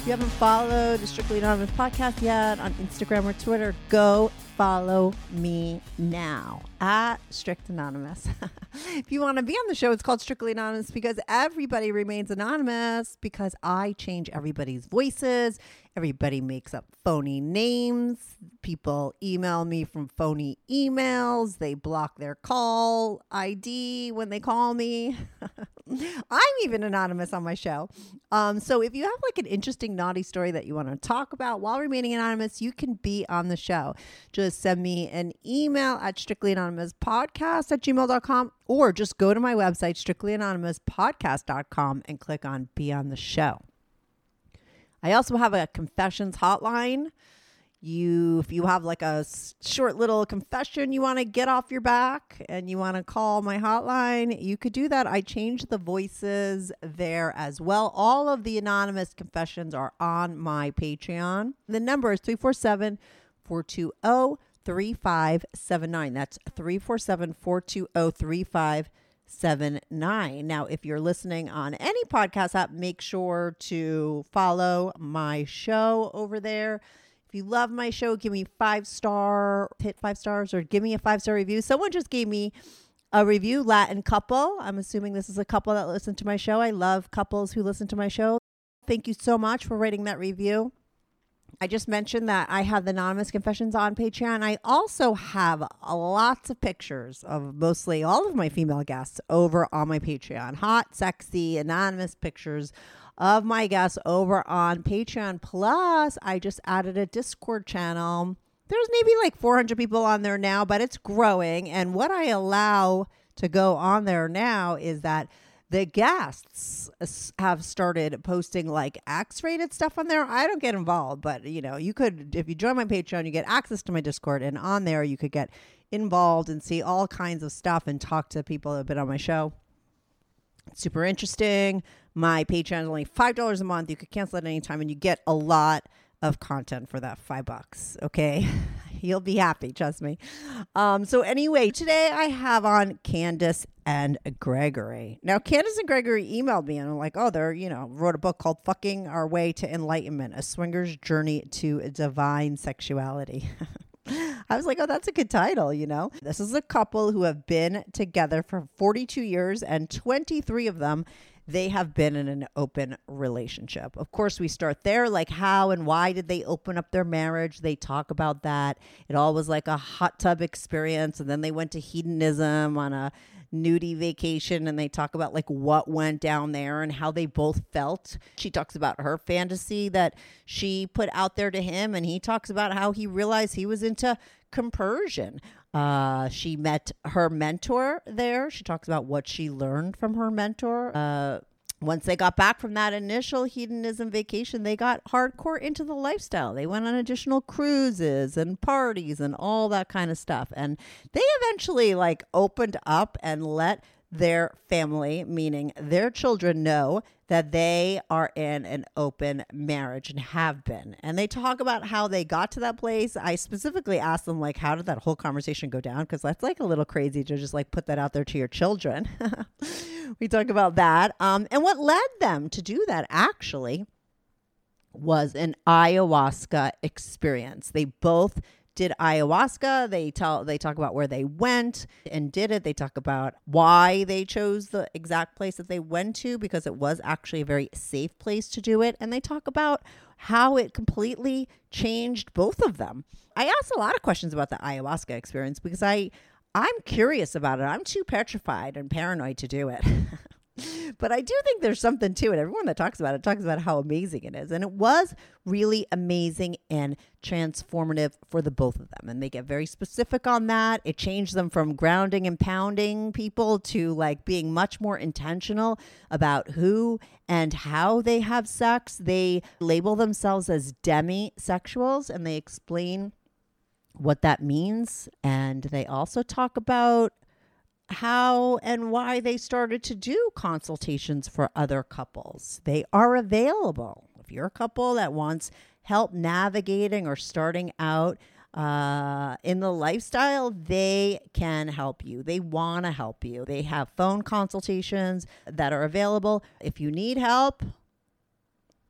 If you haven't followed the Strictly Anonymous podcast yet on Instagram or Twitter, go follow me now at Strict Anonymous. if you want to be on the show, it's called Strictly Anonymous because everybody remains anonymous because I change everybody's voices. Everybody makes up phony names. People email me from phony emails. They block their call ID when they call me. I'm even anonymous on my show. Um, so if you have like an interesting naughty story that you want to talk about while remaining anonymous, you can be on the show. Just send me an email at strictlyanonymouspodcast at gmail.com or just go to my website, strictlyanonymouspodcast.com and click on be on the show. I also have a confessions hotline. You, if you have like a short little confession you want to get off your back and you want to call my hotline, you could do that. I changed the voices there as well. All of the anonymous confessions are on my Patreon. The number is 347 420 3579. That's 347 420 3579. Now, if you're listening on any podcast app, make sure to follow my show over there. If you love my show, give me five star, hit five stars, or give me a five star review. Someone just gave me a review, Latin couple. I'm assuming this is a couple that listen to my show. I love couples who listen to my show. Thank you so much for writing that review. I just mentioned that I have the anonymous confessions on Patreon. I also have lots of pictures of mostly all of my female guests over on my Patreon. Hot, sexy, anonymous pictures of my guests over on Patreon. Plus, I just added a Discord channel. There's maybe like 400 people on there now, but it's growing. And what I allow to go on there now is that the guests have started posting like X rated stuff on there. I don't get involved, but you know, you could, if you join my Patreon, you get access to my Discord, and on there, you could get involved and see all kinds of stuff and talk to people that have been on my show. It's super interesting. My Patreon is only $5 a month. You could cancel at any time, and you get a lot of content for that five bucks. Okay. You'll be happy, trust me. Um, so anyway, today I have on Kandace and Gregory. Now, Kandace and Gregory emailed me and I'm like, oh, they're, you know, wrote a book called Fucking Our Way to Enlightenment, a swinger's journey to divine sexuality. I was like, oh, that's a good title, you know? This is a couple who have been together for 42 years and 23 of them they have been in an open relationship. Of course, we start there like how and why did they open up their marriage? They talk about that. It all was like a hot tub experience and then they went to hedonism on a nudie vacation and they talk about like what went down there and how they both felt. She talks about her fantasy that she put out there to him and he talks about how he realized he was into compersion. Uh, she met her mentor there. She talks about what she learned from her mentor. Uh, once they got back from that initial hedonism vacation, they got hardcore into the lifestyle. They went on additional cruises and parties and all that kind of stuff. And they eventually like opened up and let their family, meaning their children, know that they are in an open marriage and have been. And they talk about how they got to that place. I specifically asked them, like, how did that whole conversation go down? Because that's like a little crazy to just like put that out there to your children. we talk about that. Um, and what led them to do that actually was an ayahuasca experience. They both did ayahuasca. They tell they talk about where they went and did it. They talk about why they chose the exact place that they went to because it was actually a very safe place to do it. And they talk about how it completely changed both of them. I asked a lot of questions about the ayahuasca experience because I I'm curious about it. I'm too petrified and paranoid to do it. but I do think there's something to it. Everyone that talks about it talks about how amazing it is. And it was really amazing and transformative for the both of them. And they get very specific on that. It changed them from grounding and pounding people to like being much more intentional about who and how they have sex. They label themselves as demisexuals and they explain what that means. And they also talk about how and why they started to do consultations for other couples. They are available. If you're a couple that wants help navigating or starting out uh, in the lifestyle, they can help you. They want to help you. They have phone consultations that are available. If you need help,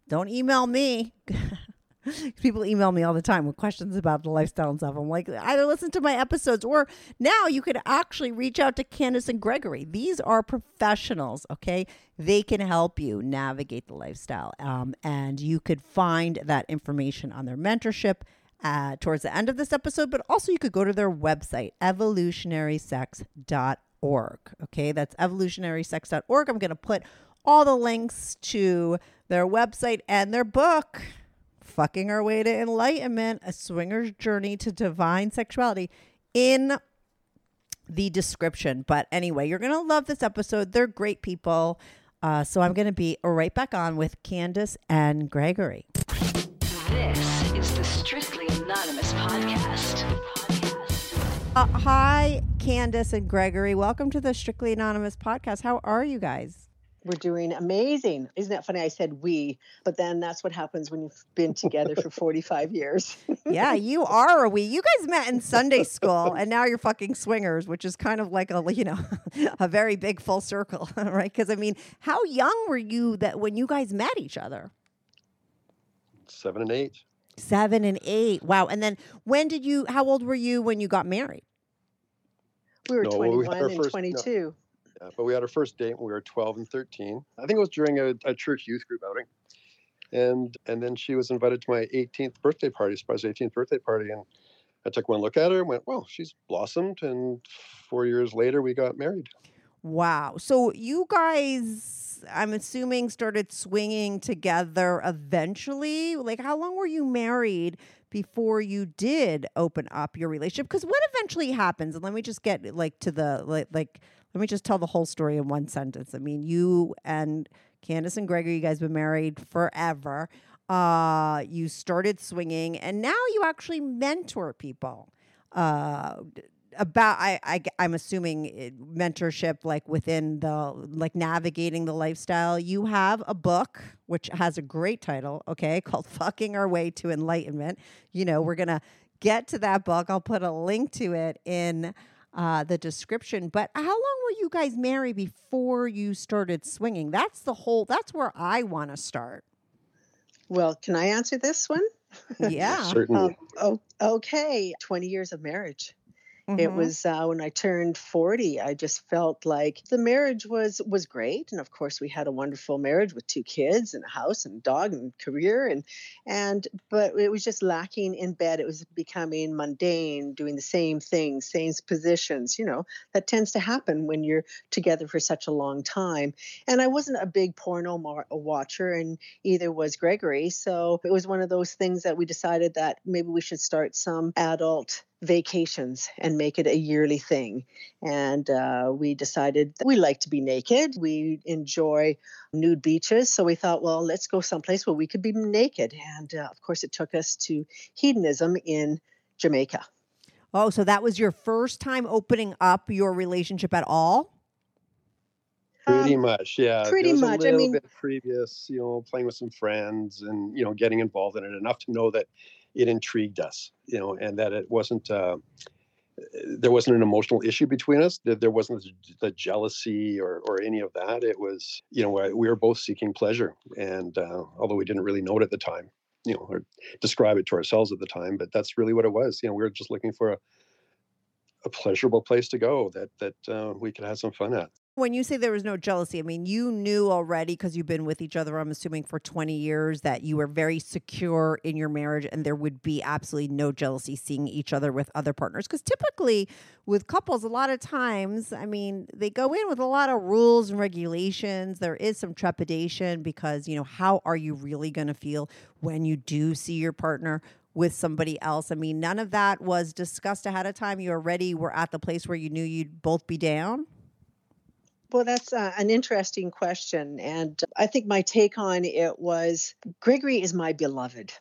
don't email me. People email me all the time with questions about the lifestyle and stuff. I'm like, either listen to my episodes or now you could actually reach out to Kandace and Gregory. These are professionals, okay? They can help you navigate the lifestyle. Um, and you could find that information on their mentorship uh, towards the end of this episode, but also you could go to their website, evolutionarysex.org. Okay, that's evolutionarysex.org. I'm going to put all the links to their website and their book fucking our way to enlightenment, a swinger's journey to divine sexuality in the description. But anyway, you're going to love this episode. They're great people. Uh, so I'm going to be right back on with Kandace and Gregory. This is the Strictly Anonymous podcast. Uh, hi, Kandace and Gregory. Welcome to the Strictly Anonymous podcast. How are you guys? We're doing amazing. Isn't that funny? I said we, but then that's what happens when you've been together for 45 years. yeah, you are a we. You guys met in Sunday school and now you're fucking swingers, which is kind of like a, you know, a very big full circle, right? Because I mean, how young were you that when you guys met each other? Seven and eight. Seven and eight. Wow. And then when did you, how old were you when you got married? We were No, well, we 21 and first- no. 22. Yeah, but we had our first date when we were 12 and 13. I think it was during a, a church youth group outing. And and then she was invited to my 18th birthday party, surprise 18th birthday party. And I took one look at her and went, well, she's blossomed. And four years later, we got married. Wow. So you guys, I'm assuming, started swinging together eventually. Like, how long were you married before you did open up your relationship? Because what eventually happens, and let me just get like to the like, like let me just tell the whole story in one sentence. I mean, you and Kandace and Gregory, you guys been married forever. Uh, you started swinging, and now you actually mentor people. Uh, about I, I I'm assuming it- mentorship like within the like navigating the lifestyle. You have a book which has a great title, okay, called "Fucking Our Way to Enlightenment." You know, we're gonna get to that book. I'll put a link to it in uh, the description. But how long were you guys married before you started swinging? That's the whole. That's where I want to start. Well, can I answer this one? Yeah. Certainly. Um, oh, okay. 20 years of marriage. It Mhm. was uh, when I turned 40. I just felt like the marriage was was great, and of course we had a wonderful marriage with two kids and a house and a dog and career, and and but it was just lacking in bed. It was becoming mundane, doing the same things, same positions. You know that tends to happen when you're together for such a long time. And I wasn't a big porno mar- watcher, and either was Gregory. So it was one of those things that we decided that maybe we should start some adult vacations and make it a yearly thing. And uh, we decided that we like to be naked. We enjoy nude beaches. So we thought, well, let's go someplace where we could be naked. And uh, of course, it took us to hedonism in Jamaica. Oh, so that was your first time opening up your relationship at all? Pretty Um, much, yeah. There pretty was much, I A little mean- bit previous, you know, playing with some friends and you know getting involved in it enough to know that it intrigued us, you know, and that it wasn't. Uh, there wasn't an emotional issue between us. That there wasn't the- jealousy or or any of that. It was, you know, we were both seeking pleasure, and uh, although we didn't really know it at the time, you know, or describe it to ourselves at the time, but that's really what it was. You know, we were just looking for a a pleasurable place to go that that uh, we could have some fun at. When you say there was no jealousy, I mean, you knew already because you've been with each other, I'm assuming, for 20 years that you were very secure in your marriage and there would be absolutely no jealousy seeing each other with other partners. Because typically with couples, a lot of times, I mean, they go in with a lot of rules and regulations. There is some trepidation because, you know, how are you really going to feel when you do see your partner? With somebody else. I mean, none of that was discussed ahead of time. You already were at the place where you knew you'd both be down. Well, that's uh, an interesting question. And I think my take on it was Gregory is my beloved.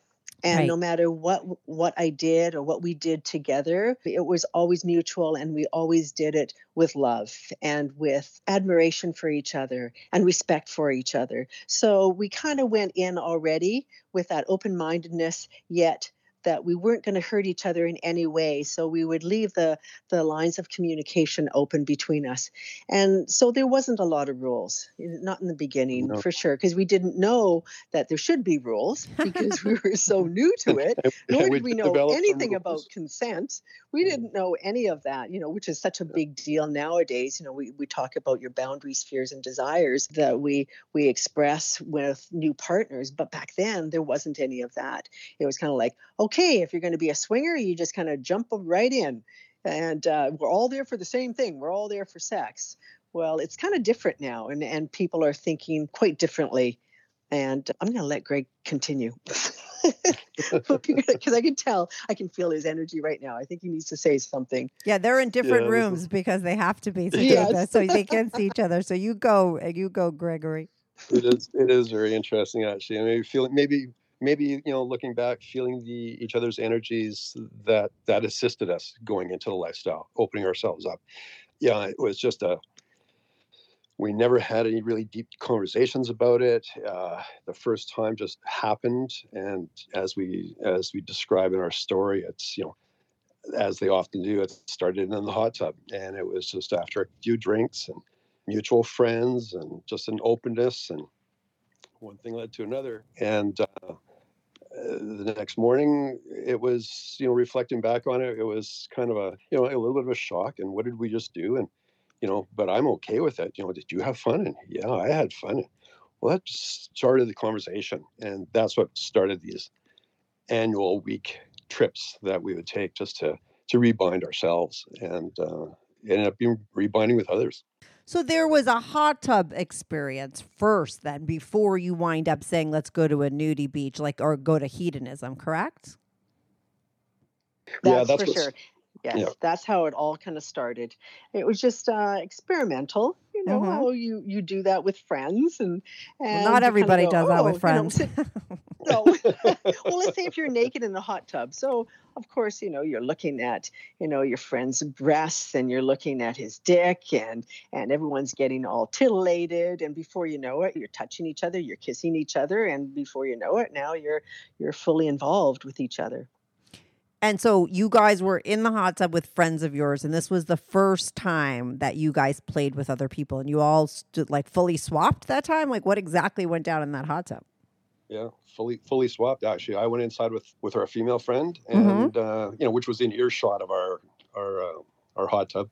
And Right. no matter what what I did or what we did together, it was always mutual and we always did it with love and with admiration for each other and respect for each other. So we kind of went in already with that open-mindedness yet that we weren't going to hurt each other in any way so we would leave the the lines of communication open between us and so there wasn't a lot of rules, not in the beginning No. for sure, because we didn't know that there should be rules because we were so new to it. Nor did we know anything about consent. We Mm. didn't know any of that, you know, which is such a big deal nowadays. You know, we, we talk about your boundaries, fears, and desires that we we express with new partners. But back then there wasn't any of that. It was kind of like, okay, if you're going to be a swinger, you just kind of jump right in and uh, we're all there for the same thing. We're all there for sex. Well, it's kind of different now, and and people are thinking quite differently. And I'm going to let Greg continue because I can tell, I can feel his energy right now. I think he needs to say something. Yeah, they're in different Yeah, this is- rooms because they have to be to Yes. this, so they can see each other. So you go, you go, Gregory. it is it is very interesting actually and maybe feeling maybe maybe you know looking back feeling the each other's energies that that assisted us going into the lifestyle opening ourselves up. Yeah it was just a we never had any really deep conversations about it. Uh, the first time just happened and as we as we describe in our story it's you know as they often do it started in the hot tub and it was just after a few drinks and mutual friends and just an openness and one thing led to another. And uh, the next morning it was you know reflecting back on it it was kind of a you know a little bit of a shock and what did we just do? And you know but i'm okay with it. You know did you have fun? And yeah i had fun. Well that started the conversation and that's what started these annual week trips that we would take just to to rebind ourselves and uh, ended up being rebinding with others So there was a hot tub experience first, then before you wind up saying, "Let's go to a nudie beach," like or go to hedonism. Correct? That's, Yeah, that's for sure. Yes, yeah. that's how it all kind of started. It was just uh, experimental, you know. Mhm. How you you do that with friends, and, and Well, you not everybody go, does that "Oh, with you know, friends. sit- no. well, let's say if you're naked in the hot tub. So, of course, you know, you're looking at, you know, your friend's breasts and you're looking at his dick and and everyone's getting all titillated and before you know it, you're touching each other, you're kissing each other and before you know it, now you're you're fully involved with each other. And so you guys were in the hot tub with friends of yours, and this was the first time that you guys played with other people, and you all stood like fully swapped that time. Like, what exactly went down in that hot tub? Yeah, fully fully swapped. Actually, I went inside with with our female friend, Mhm. and uh, you know, which was in earshot of our our uh, our hot tub.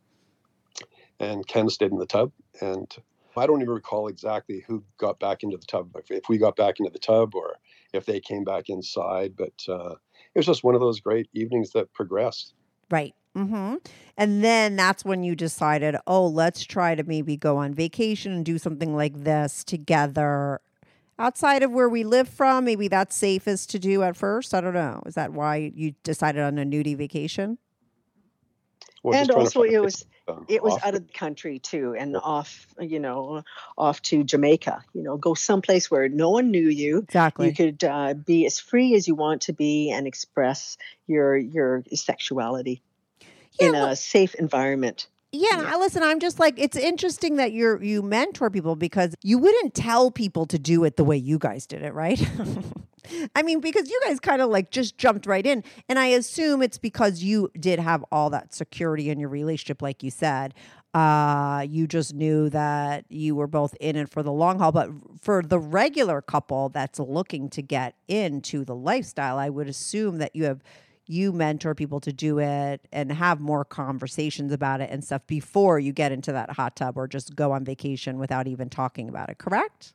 And Ken stayed in the tub, and I don't even recall exactly who got back into the tub. If, if we got back into the tub, or if they came back inside. But uh, it was just one of those great evenings that progressed. Right. Mm-hmm. And then that's when you decided, oh, let's try to maybe go on vacation and do something like this together outside of where we live from. Maybe that's safest to do at first. I don't know. Is that why you decided on a nudie vacation? Well, and also it was place, uh, it was off out the- of the country too and off you know off to jamaica you know go someplace where no one knew you Exactly. you could uh, be as free as you want to be and express your your sexuality Yeah, in well- a safe environment Yeah, I listen, I'm just like it's interesting that you're you mentor people because you wouldn't tell people to do it the way you guys did it, right? I mean, because you guys kind of like just jumped right in. And I assume it's because you did have all that security in your relationship, like you said. Uh, you just knew that you were both in it for the long haul. But for the regular couple that's looking to get into the lifestyle, I would assume that you have you mentor people to do it and have more conversations about it and stuff before you get into that hot tub or just go on vacation without even talking about it, correct?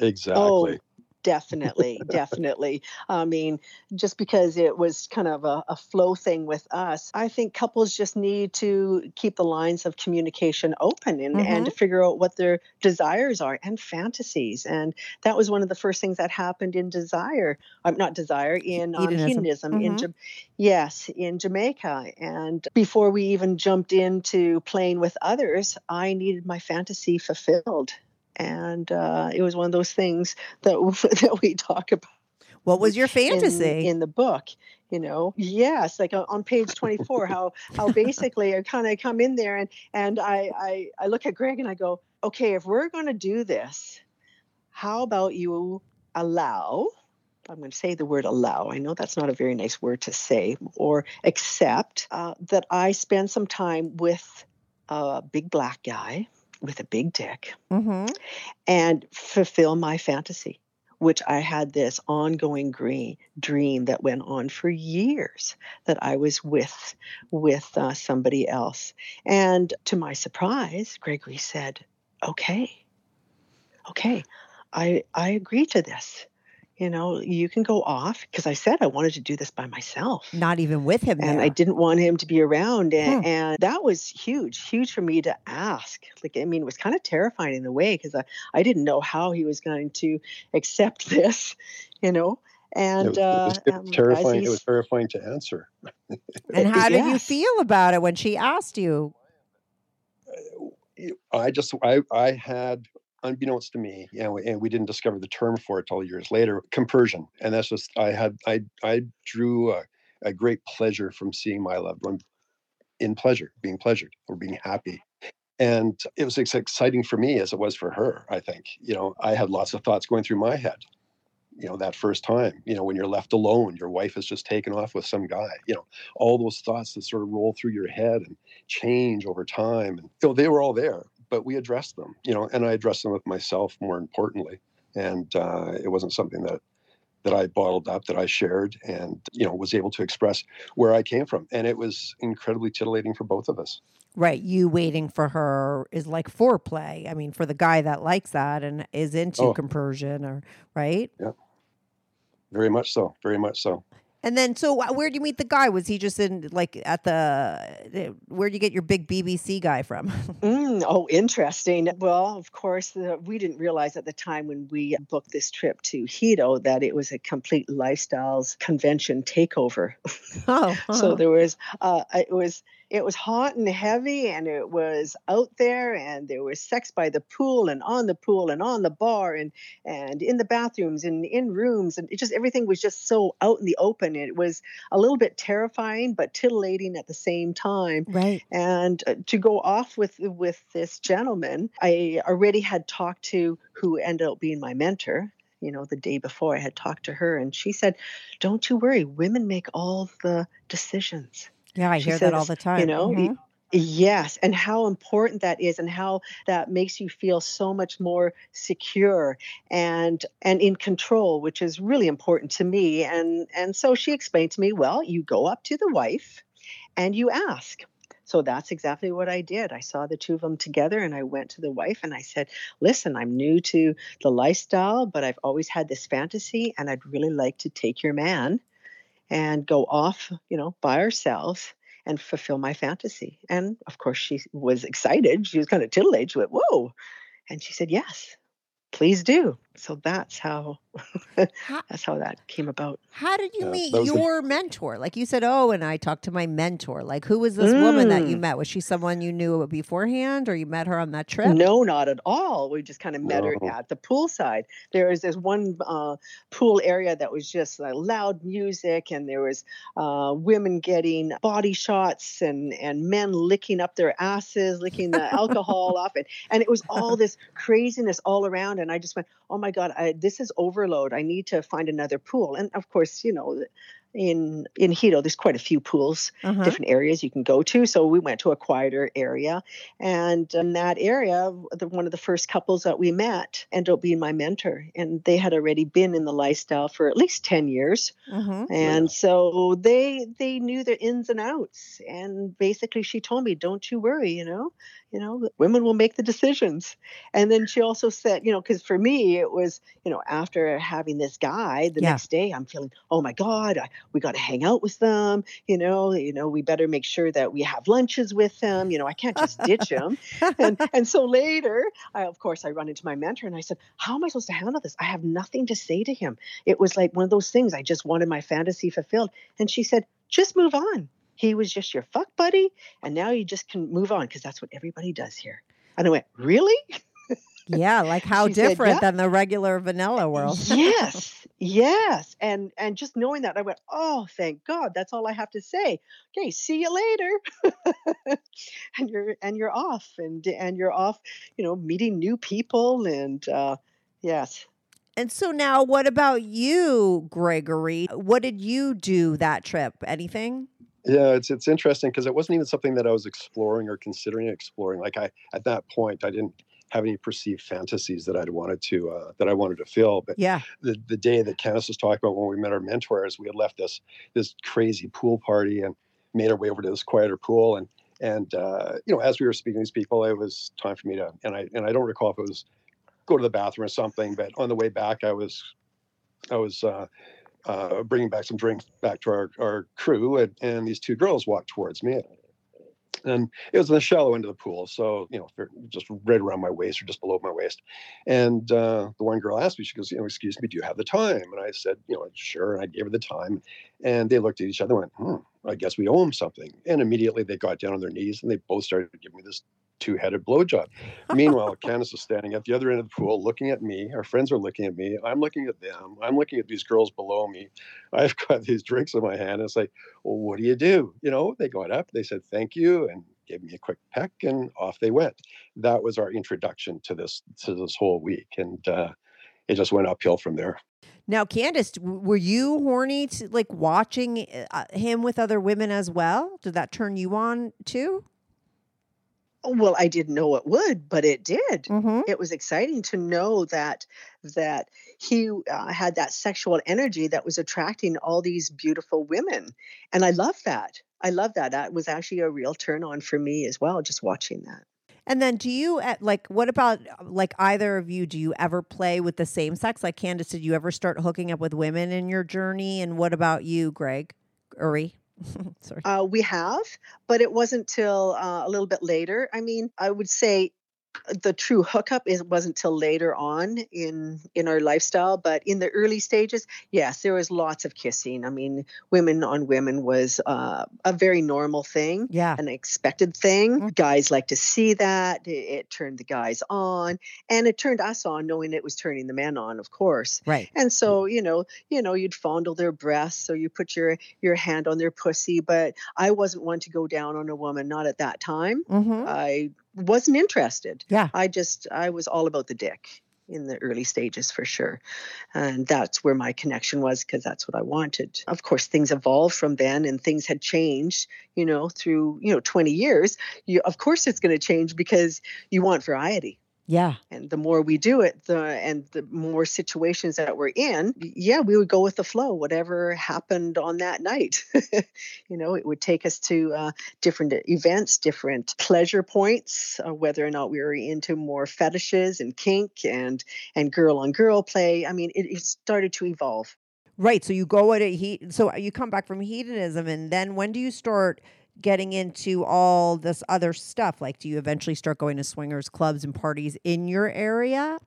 Exactly. Oh, definitely definitely i mean just because it was kind of a, a, flow thing with us i think couples just need to keep the lines of communication open and, mm-hmm. and to figure out what their desires are and fantasies and that was one of the first things that happened in desire i'm uh, not desire in um, hedonism, hedonism mm-hmm. in yes in jamaica and before we even jumped into playing with others i needed my fantasy fulfilled and uh, it was one of those things that that we talk about. What was your fantasy in, in the book? You know, yes, like uh, on page twenty four, how how basically I kind of come in there and and I, I I look at Greg and I go, okay, if we're going to do this, how about you allow? I'm going to say the word allow. I know that's not a very nice word to say, or accept uh, that I spend some time with a big black guy with a big dick mm-hmm. and fulfill my fantasy which I had this ongoing green, dream that went on for years that I was with with uh, somebody else. And to my surprise, Gregory said, "Okay, okay, I I agree to this you know, you can go off because I said I wanted to do this by myself. Not even with him. And there. I didn't want him to be around. And, hmm. and, that was huge, huge for me to ask. Like, I mean, it was kind of terrifying in a way because I, I didn't know how he was going to accept this, you know. And it was, it was um, terrifying. It was terrifying to answer. and how did yes. you feel about it when she asked you? I just I I had unbeknownst to me, and we, and we didn't discover the term for it till years later, compersion. And that's just I had I I drew a, a great pleasure from seeing my loved one in pleasure, being pleasured or being happy. And it was as exciting for me as it was for her, I think. You know, I had lots of thoughts going through my head. You know, that first time, you know, when you're left alone, your wife has just taken off with some guy, you know, all those thoughts that sort of roll through your head and change over time. And you know, they were all there but we addressed them, you know, and I addressed them with myself more importantly. And uh, it wasn't something that that I bottled up, that I shared, and you know was able to express where I came from, and it was incredibly titillating for both of us. Right, you waiting for her is like foreplay. I mean, for the guy that likes that and is into oh. compersion, or right? Yeah, very much so. Very much so. And then, so where did you meet the guy? Was he just in like at the? Where did you get your big BBC guy from? mm, oh, interesting. Well, of course, the, we didn't realize at the time when we booked this trip to Hedo that it was a complete lifestyles convention takeover. Oh, oh. so there was, uh, it was it was hot and heavy and it was out there and there was sex by the pool and on the pool and on the bar and and in the bathrooms and in rooms and it just everything was just so out in the open. It was a little bit terrifying but titillating at the same time. Right. and uh, to go off with with this gentleman i already had talked to who ended up being my mentor you know the day before i had talked to her and she said don't you worry women make all the decisions Yeah, I She hear that all the time. you know Mhm. Yes, and how important that is and how that makes you feel so much more secure and and in control, which is really important to me. And and so she explained to me, well, you go up to the wife and you ask. So that's exactly what I did. I saw the two of them together and I went to the wife and I said, Listen, I'm new to the lifestyle, but I've always had this fantasy and I'd really like to take your man and go off, you know, by ourselves and fulfill my fantasy. And of course, she was excited. She was kind of titillated. She went, Whoa. And she said, Yes, please do. So that's how How- that's how that came about. How did you Yeah, meet that was the- your mentor? Like you said, oh, and I talked to my mentor. Like, who was this woman that you Mm. met? Was she someone you knew beforehand, or you met her on that trip? No, not at all. We just kind of met her at the poolside. There was this one uh, pool area that was just uh, loud music, and there was uh, women getting body shots and and men licking up their asses, licking the alcohol off it, and it was all this craziness all around. And I just went, "Oh my God, I, this is overload. I need to find another pool." And of course, you know. In in Hedo, there's quite a few pools Uh-huh. different areas you can go to. So we went to a quieter area. And in that area, the, one of the first couples that we met ended up being my mentor. And they had already been in the lifestyle for at least 10 years. Mhm. And so they they knew the ins and outs. And basically she told me, don't you worry, you know, you know, women will make the decisions. And then she also said, you know, because for me it was, you know, after having this guy, the Yeah. next day I'm feeling, oh my God, I, we got to hang out with them. You know, you know, we better make sure that we have lunches with them. You know, I can't just ditch them. and and so later, I of course I run into my mentor and I said, how am I supposed to handle this? I have nothing to say to him. It was like one of those things. I just wanted my fantasy fulfilled. And she said, just move on. He was just your fuck buddy, and now you just can move on because that's what everybody does here. And I went, really? Yeah, like how She said, different "Yeah." than the regular vanilla world. yes, yes. And and just knowing that, I went, oh, thank God. That's all I have to say. Okay, see you later. and you're and you're off, and and you're off. You know, meeting new people, and uh, yes. And so now, what about you, Gregory? What did you do that trip? Anything? Yeah, it's it's interesting because it wasn't even something that I was exploring or considering exploring. Like I at that point, I didn't have any perceived fantasies that I'd wanted to uh, that I wanted to fill. But Yeah. the the day that Kandace was talking about when we met our mentors, we had left this this crazy pool party and made our way over to this quieter pool. And and uh, you know, as we were speaking to these people, it was time for me to and I and I don't recall if it was go to the bathroom or something, but on the way back, I was I was. Uh, uh, bringing back some drinks back to our, our crew, and, and these two girls walked towards me. And it was in the shallow end of the pool, so you know, just right around my waist or just below my waist. And uh, the one girl asked me, she goes, "You know, excuse me, do you have the time?" And I said, "You know, sure." And I gave her the time, and they looked at each other, and went, "Hmm, I guess we owe them something." And immediately they got down on their knees and they both started giving me this two-headed blowjob. Meanwhile, Kandace is standing at the other end of the pool, looking at me. Our friends are looking at me. I'm looking at them. I'm looking at these girls below me. I've got these drinks in my hand. And it's like, well, what do you do? You know, they got up, they said thank you, and gave me a quick peck, and off they went. That was our introduction to this to this whole week, and uh, it just went uphill from there. Now, Kandace, were you horny to like watching uh, him with other women as well? Did that turn you on too? Well, I didn't know it would, but it did. Mm-hmm. It was exciting to know that that he uh, had that sexual energy that was attracting all these beautiful women, and I love that. I love that. That was actually a real turn on for me as well, just watching that. And then, do you like what about uh, like either of you? Do you ever play with the same sex? Like Kandace, did you ever start hooking up with women in your journey? And what about you, Greg? Uri? Sorry. Uh, we have, but it wasn't till uh, a little bit later. I mean, I would say the true hookup is wasn't till later on in in our lifestyle but in the early stages yes there was lots of kissing i mean women on women was uh, a very normal thing Yeah. an expected thing guys like to see that it, it turned the guys on and it turned us on knowing it was turning the men on of course Right. and so you know you know you'd fondle their breasts or you put your your hand on their pussy but i wasn't one to go down on a woman not at that time Mm-hmm. I wasn't interested. Yeah. I just I was all about the dick in the early stages for sure. And that's where my connection was because that's what I wanted. Of course things evolved from then and things had changed, you know, through, you know, 20 years. You of course it's going to change because you want variety. Yeah. And the more we do it, the and the more situations that we're in, yeah, we would go with the flow, whatever happened on that night. you know, it would take us to uh, different events, different pleasure points, uh, whether or not we were into more fetishes and kink and and girl on girl play. I mean, it, it started to evolve. Right. So you go at it heat. So you come back from hedonism, and then when do you start getting into all this other stuff? Like, do you eventually start going to swingers clubs and parties in your area?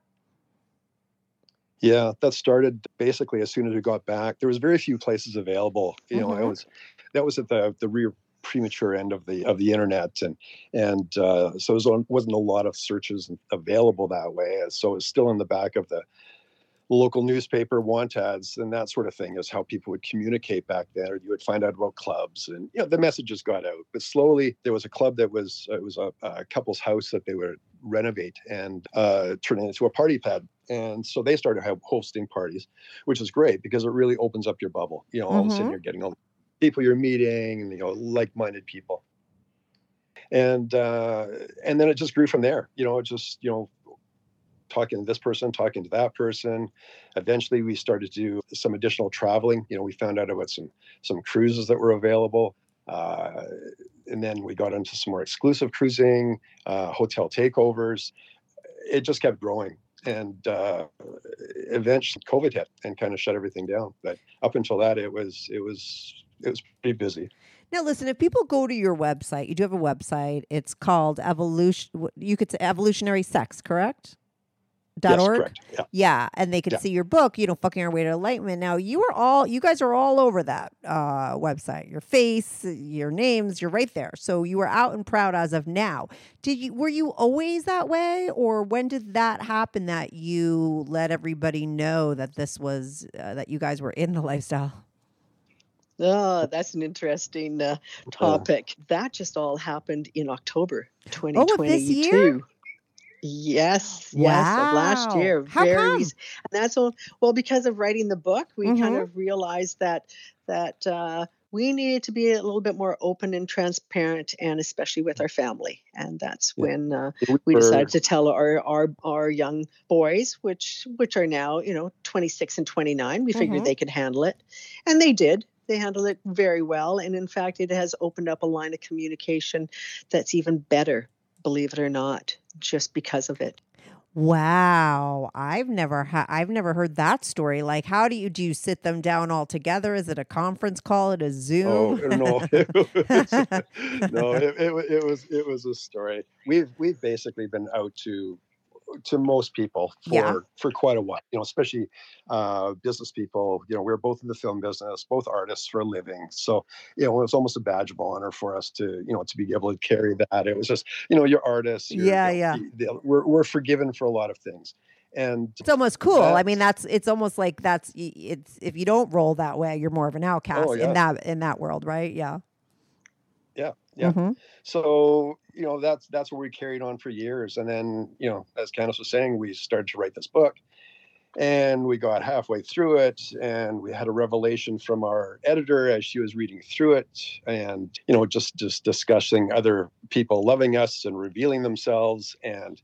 Yeah, that started basically as soon as we got back. There was very few places available. You know, I was that was at the the rear premature end of the of the internet, and and uh, so there wasn't a lot of searches available that way. So it's still in the back of the local newspaper want ads and that sort of thing is how people would communicate back then or you would find out about clubs and you know the messages got out but slowly there was a club that was it was a, a couple's house that they would renovate and uh, turn it into a party pad and so they started hosting parties which is great because it really opens up your bubble you know all of a sudden Mhm. you're getting all the people you're meeting and you know like-minded people and uh, and then it just grew from there you know it just you know talking to this person, talking to that person. Eventually, we started to do some additional traveling. You know, we found out about some some cruises that were available, uh, and then we got into some more exclusive cruising, uh, hotel takeovers. It just kept growing, and uh, eventually, COVID hit and kind of shut everything down. But up until that, it was it was it was pretty busy. Now, listen, if people go to your website, you do have a website. It's called Evolution. You could say Evolutionary Sex, correct? Dot yes, org. Yeah. Yeah, and they could Yeah. see your book, you know, fucking our way to enlightenment. Now, you are all, you guys are all over that uh, website. Your face, your names, you're right there. So you are out and proud as of now. Did you? Were you always that way, or when did that happen? That you let everybody know that this was uh, that you guys were in the lifestyle. Oh, that's an interesting uh, topic. That just all happened in October Oh, of this year? 2022. Yes, yes, of last year. How Very, come? s- and that's all. Well, because of writing the book, we kind Mhm. of realized that that uh, we needed to be a little bit more open and transparent, and especially with our family. And that's Yeah. when uh, We we were- decided to tell our our our young boys, which which are now you know 26 and 29. We figured Mhm. they could handle it, and they did. They handled it very well, and in fact, it has opened up a line of communication that's even better. Believe it or not, just because of it. Wow, I've never ha- I've never heard that story. Like, how do you do? You sit them down all together? Is it a conference call? At a Zoom? Oh Zoom? no! It was, no, it, it, it was it was a story. We've we've basically been out to to most people for Yeah. for quite a while. You know, especially uh, business people. You know, we're both in the film business, both artists for a living. So you know, it was almost a badge of honor for us to you know to be able to carry that. It was just you know, you're artists. You're, Yeah, you know, yeah. we're we're forgiven for a lot of things, and It's almost cool. I mean, that's it's almost like that's it's if you don't roll that way, you're more of an outcast Oh, yeah. in that in that world, right? Yeah. yeah, yeah. Mhm. so you know that's that's what we carried on for years and then you know as kandace was saying we started to write this book and we got halfway through it and we had a revelation from our editor as she was reading through it and you know just just discussing other people loving us and revealing themselves and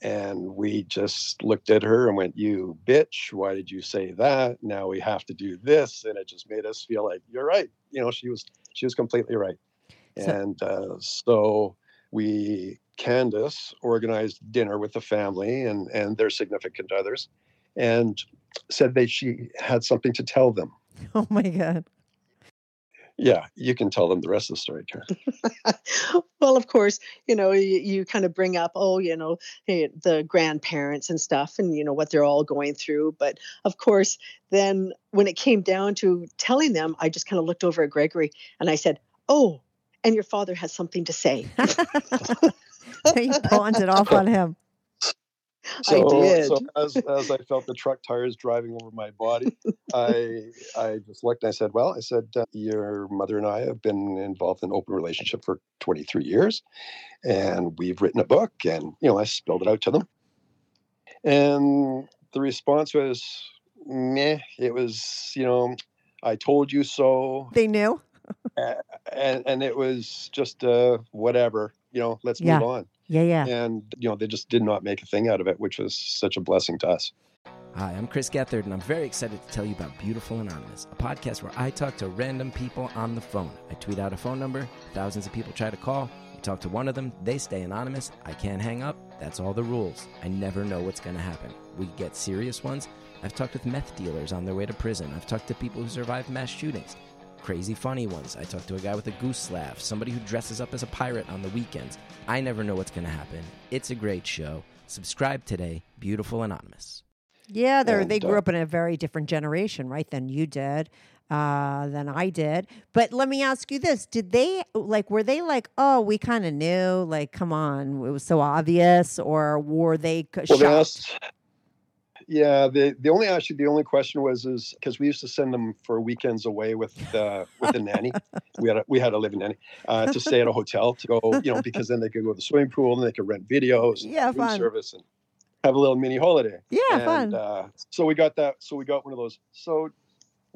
and we just looked at her and went you bitch why did you say that now we have to do this and it just made us feel like you're right you know she was she was completely right So- and uh, so we kandace organized dinner with the family and and their significant others and said that she had something to tell them Oh my god. Yeah, you can tell them the rest of the story, Karen. well, of course, you know, you, you kind of bring up, oh, you know, hey, the grandparents and stuff and, you know, what they're all going through. But of course, then when it came down to telling them, I just kind of looked over at Gregory and I said, oh, and your father has something to say. he pawned it off on him. So, I did. so as, as I felt the truck tires driving over my body, I I just looked and I said, "Well, I said uh, your mother and I have been involved in an open relationship for 23 years, and we've written a book." And you know, I spilled it out to them, and the response was, "Meh." It was, you know, I told you so, They knew. And and it was just uh, whatever. You know, let's Yeah. move on. Yeah, yeah. And you know, they just did not make a thing out of it, which was such a blessing to us. Hi, I'm Chris Gethard, and I'm very excited to tell you about Beautiful Anonymous, a podcast where I talk to random people on the phone. I tweet out a phone number, thousands of people try to call. You talk to one of them, they stay anonymous. I can't hang up. That's all the rules. I never know what's going to happen. We get serious ones. I've talked with meth dealers on their way to prison. I've talked to people who survived mass shootings. Crazy funny ones. I talked to a guy with a goose laugh, somebody who dresses up as a pirate on the weekends. I never know what's going to happen. It's a great show. Subscribe today, Beautiful Anonymous. Yeah, they they grew up in a very different generation, right? Than you did, uh, than I did. But let me ask you this: Did they like? Were they like, oh, we kind of knew? Like, come on, it was so obvious, or were they c- Well, they shocked? asked, yeah, the the only actually the only question was is because we used to send them for weekends away with uh, with a nanny. we had a, we had a living nanny uh, to stay at a hotel to go, you know, because then they could go to the swimming pool and they could rent videos, and Yeah, room service, and have a little mini holiday. Yeah, and, fun. Uh, so we got that. So we got one of those. So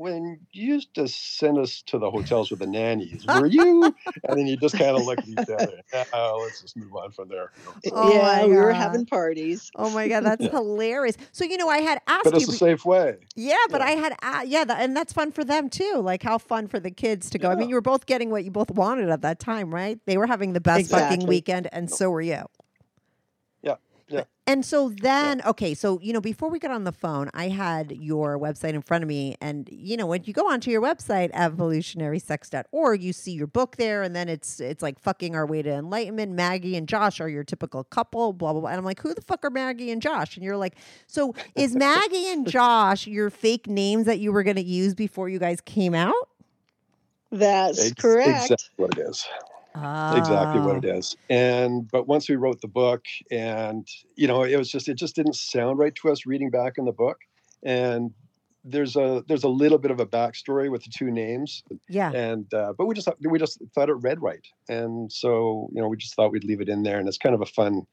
when you used to send us to the hotels with the nannies, were you? and then you just kind of look at each other. Uh, let's just move on from there. Oh yeah, my we were having parties. Oh my god, that's hilarious! So you know, I had asked But it's you. a safe way. Yeah, but Yeah. I had, uh, yeah, that, and that's fun for them too. Like how fun for the kids to go. I mean, you were both getting what you both wanted at that time, right? They were having the best fucking weekend, and so were you. Yeah, yeah. And so then, okay, so you know, before we got on the phone, I had your website in front of me, and you know, when you go onto your website, evolutionarysex.org, you see your book there, and then it's it's like fucking our way to enlightenment. Maggie and Josh are your typical couple, blah blah blah. And I'm like, who the fuck are Maggie and Josh? And you're like, so is Maggie and Josh your fake names that you were going to use before you guys came out? That's Ex- correct. Exactly what it is. Exactly what it is. And but once we wrote the book, and you know, it was just it just didn't sound right to us reading back in the book. And there's a there's a little bit of a backstory with the two names, Yeah. and uh, but we just we just thought it read right, and so you know we just thought we'd leave it in there, and it's kind of a fun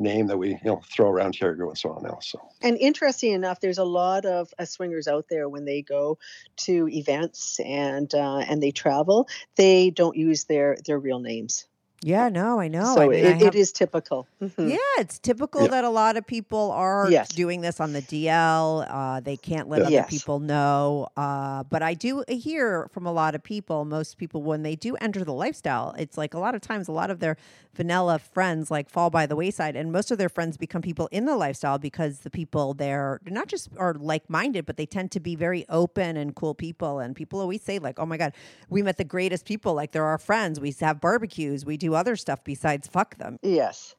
name that we you know throw around here every once in a while now. So And interesting enough, there's a lot of uh, swingers out there when they go to events and uh, and they travel, they don't use their their real names. Yeah, no, I know. so I mean, it, I have- it is typical. Mhm. Yeah, it's typical Yeah. that a lot of people are Yes. doing this on the DL. Uh, they can't let Yeah. other Yes. people know. Uh, but I do hear from a lot of people, most people, when they do enter the lifestyle, it's like a lot of times, a lot of their vanilla friends like fall by the wayside, and most of their friends become people in the lifestyle because the people there not just are like minded, but they tend to be very open and cool people. And people always say like, "Oh my god, we met the greatest people. Like they're our friends. We have barbecues. We do other stuff besides fuck them." Yes.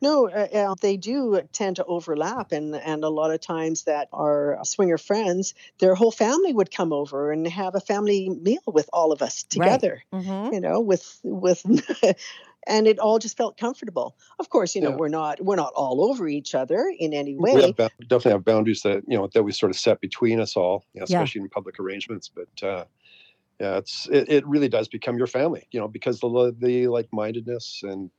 No, uh, uh, they do tend to overlap, and and a lot of times that our swinger friends, their whole family would come over and have a family meal with all of us together. Mm-hmm. You know, with with, and it all just felt comfortable. Of course, you know Yeah. we're not we're not all over each other in any we way. have, ba- definitely have boundaries that you know that we sort of set between us all, you know, Yeah. especially in public arrangements. But uh, yeah, it's it, it really does become your family, you know, because the the like mindedness and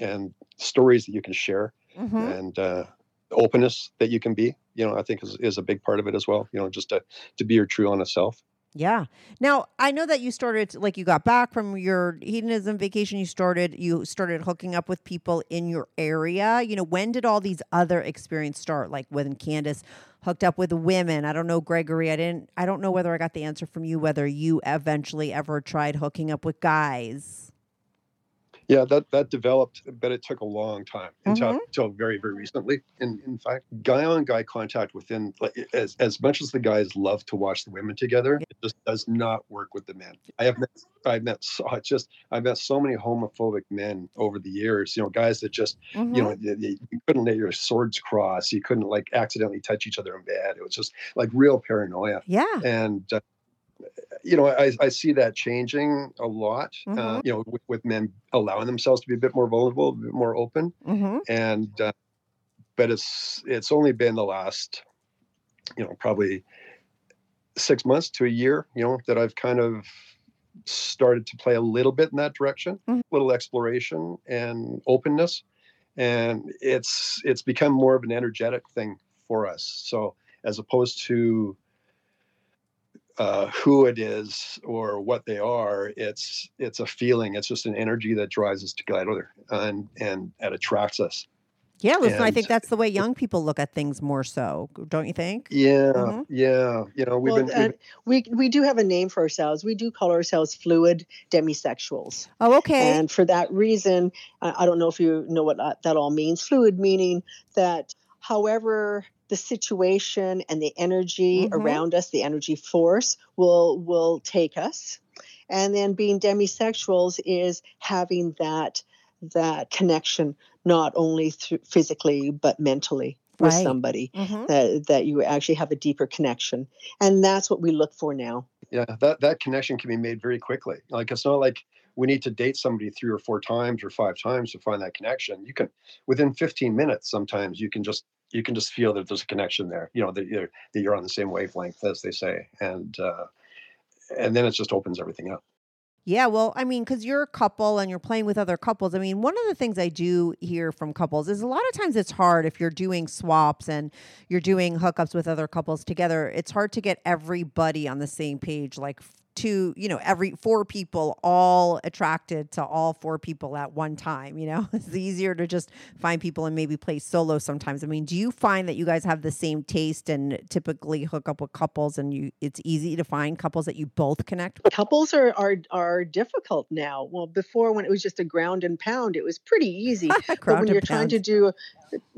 and stories that you can share Mm-hmm. and uh, openness that you can be, you know, I think is, is a big part of it as well. You know, just to to be your true honest self. Yeah. Now I know that you started like you got back from your hedonism vacation. You started you started hooking up with people in your area. You know, when did all these other experiences start? Like when Kandace hooked up with women. I don't know, Gregory. I didn't. I don't know whether I got the answer from you. Whether you eventually ever tried hooking up with guys. Yeah, that that developed, but it took a long time until, Mhm. until very very recently. In in fact, guy on guy contact within as as much as the guys love to watch the women together, it just does not work with the men. I have met I've met so just I've met so many homophobic men over the years. You know, guys that just you know you, you you couldn't let your swords cross. You couldn't like accidentally touch each other in bed. It was just like real paranoia yeah. and uh, you know I, I see that changing a lot uh, Mhm. you know with, with men allowing themselves to be a bit more vulnerable a bit more open hmm and uh, but it's it's only been the last you know probably six months to a year you know that i've kind of started to play a little bit in that direction Mhm. little exploration and openness and it's it's become more of an energetic thing for us so as opposed to uh, who it is or what they are it's it's a feeling it's just an energy that drives us together and and that attracts us Yeah, listen, I think that's the way young people look at things more so, don't you think? yeah Mhm. yeah you know we've well, been, and we we do have a name for ourselves. We do call ourselves fluid demisexuals. Oh, okay. And for that reason, I I don't know if you know what that, that all means. Fluid meaning that however the situation and the energy Mhm. around us, the energy force will will take us. And then being demisexuals is having that that connection not only through physically but mentally with Right. somebody Mhm. that that you actually have a deeper connection. And that's what we look for now. yeah that that connection can be made very quickly like it's not like we need to date somebody three or four times or five times to find that connection you can within 15 minutes sometimes you can just you can just feel that there's a connection there you know that you're that you're on the same wavelength as they say and uh and then it just opens everything up Yeah, well, I mean, because you're a couple and you're playing with other couples. I mean, one of the things I do hear from couples is a lot of times it's hard if you're doing swaps and you're doing hookups with other couples together. It's hard to get everybody on the same page, like two, you know, every four people all attracted to all four people at one time. You know, it's easier to just find people and maybe play solo sometimes. I mean, do you find that you guys have the same taste and typically hook up with couples and you it's easy to find couples that you both connect with? couples are are are difficult now. Well, before when it was just a ground and pound, it was pretty easy. but when you're trying to do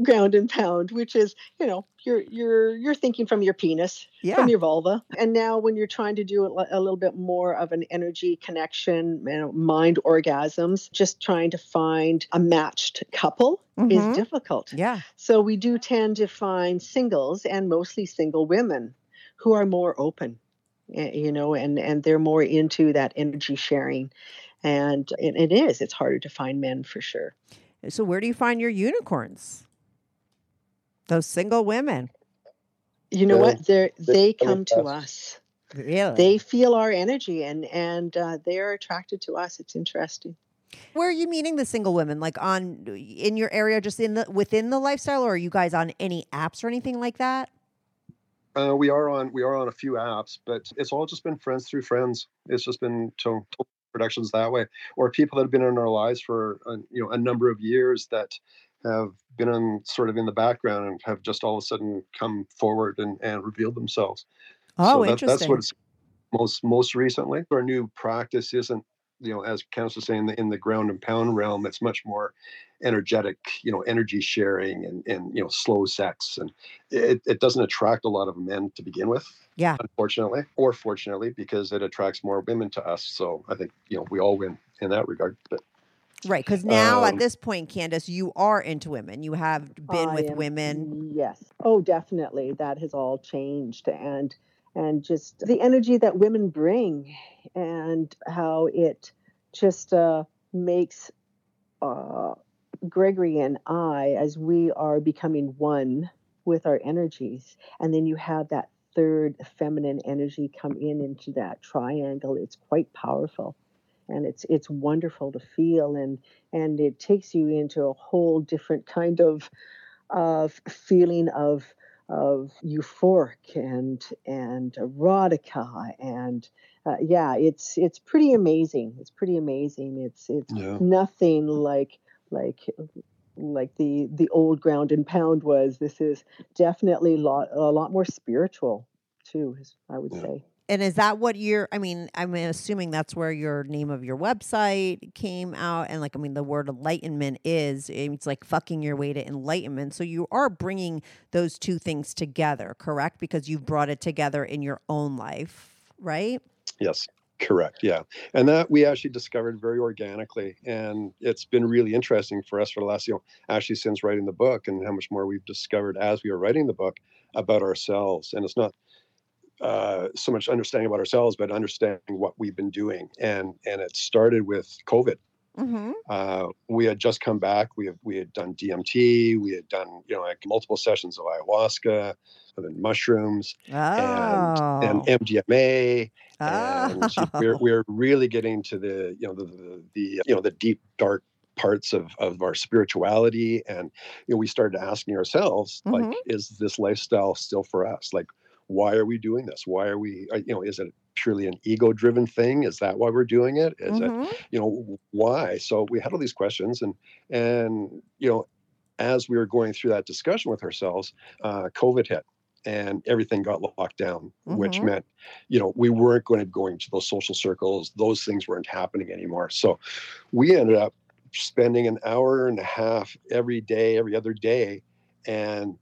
ground and pound, which is you know you're you're you're thinking from your penis, Yeah. from your vulva, and now when you're trying to do a, a little bit more of an energy connection, you know, mind orgasms, just trying to find a matched couple Mhm. is difficult. Yeah. So we do tend to find singles and mostly single women who are more open, you know, and and they're more into that energy sharing, and it, it is. It's harder to find men for sure. So where do you find your unicorns? Those single women. You know Well, what? They they they come come to us. Really? They feel our energy, and and uh, they are attracted to us. It's interesting. where are you meeting the single women? Like on in your area, just in the within the lifestyle, or are you guys on any apps or anything like that? Uh, we are on we are on a few apps, but it's all just been friends through friends. It's just been to, to productions that way, or people that have been in our lives for a, you know a number of years that have been in sort of in the background and have just all of a sudden come forward and, and revealed themselves. Oh, that, that's interesting. what it's most most recently. Our new practice isn't you know as was saying in the ground and pound realm. It's much more energetic, you know, energy sharing and and you know slow sex, and it, it doesn't attract a lot of men to begin with Yeah. unfortunately or fortunately because it attracts more women to us so i think you know we all win in that regard but Right. Because now at Um, this point, Kandace, you are into women. You have been I with am- women. Yes. Oh, definitely. That has all changed, and and just the energy that women bring, and how it just uh, makes uh, Gregory and I, as we are becoming one with our energies, and then you have that third feminine energy come in into that triangle. It's quite powerful. And it's it's wonderful to feel, and and it takes you into a whole different kind of of feeling of of euphoric and and erotica and uh, yeah it's it's pretty amazing. It's pretty amazing. It's it's yeah. nothing like like like the the old ground and pound was. This is definitely lot, a lot more spiritual too i would Yeah. say And is that what you're? I mean, I'm assuming that's where your name of your website came out, and like, I mean, the word enlightenment is it's like fucking your way to enlightenment. So you are bringing those two things together, correct? Because you've brought it together in your own life, right? Yes. Correct. Yeah. And that we actually discovered very organically. And it's been really interesting for us for the last, you know, actually since writing the book and how much more we've discovered as we were writing the book about ourselves. And it's not uh, so much understanding about ourselves, but understanding what we've been doing. And and it started with COVID. Mm-hmm. Uh, we had just come back. We have, we had done DMT. We had done you know like multiple sessions of ayahuasca, and then mushrooms, Oh. and, and MDMA. And Oh. we're we're really getting to the you know the, the the you know the deep dark parts of of our spirituality and you know we started asking ourselves Mhm. like is this lifestyle still for us like why are we doing this? Why are we uh, you know is it purely an ego driven thing? Is that why we're doing it? Is it Mhm. you know why? So we had all these questions and and you know as we were going through that discussion with ourselves uh, covid hit and everything got locked down which Mhm. meant you know we weren't going to go into those social circles. Those things weren't happening anymore. So we ended up spending an hour and a half every day every other day and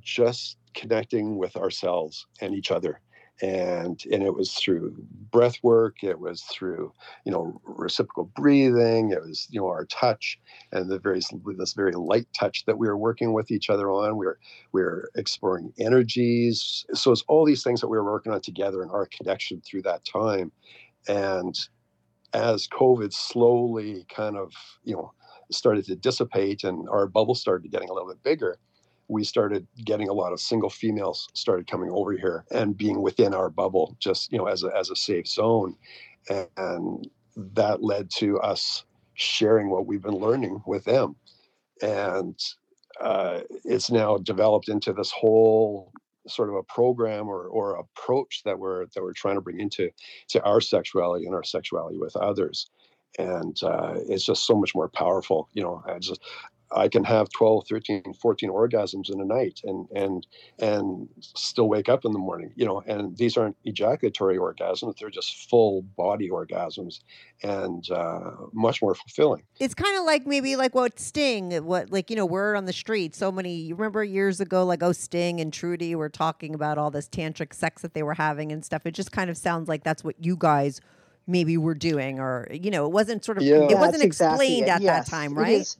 just connecting with ourselves and each other. And and it was through breath work it was through you know reciprocal breathing it was you know our touch and the very this very light touch that we were working with each other on. We were we were exploring energies. So it's all these things that we were working on together and our connection through that time. And as covid slowly kind of you know started to dissipate and our bubble started getting a little bit bigger we started getting a lot of single females started coming over here and being within our bubble just you know as a, as a safe zone. And that led to us sharing what we've been learning with them. And uh, it's now developed into this whole sort of a program or, or approach that we're that we're trying to bring into to our sexuality and our sexuality with others. And uh, it's just so much more powerful you know i just i can have 12 13 14 orgasms in a night and and and still wake up in the morning you know and these aren't ejaculatory orgasms they're just full body orgasms and uh, much more fulfilling it's kind of like maybe like what Sting, what like you know, we're on the street. So many. You remember years ago, like oh, Sting and Trudie were talking about all this tantric sex that they were having and stuff. It just kind of sounds like that's what you guys maybe were doing, or you know, it wasn't sort of Yeah. it wasn't exactly explained it. at Yes, that time, it right? is.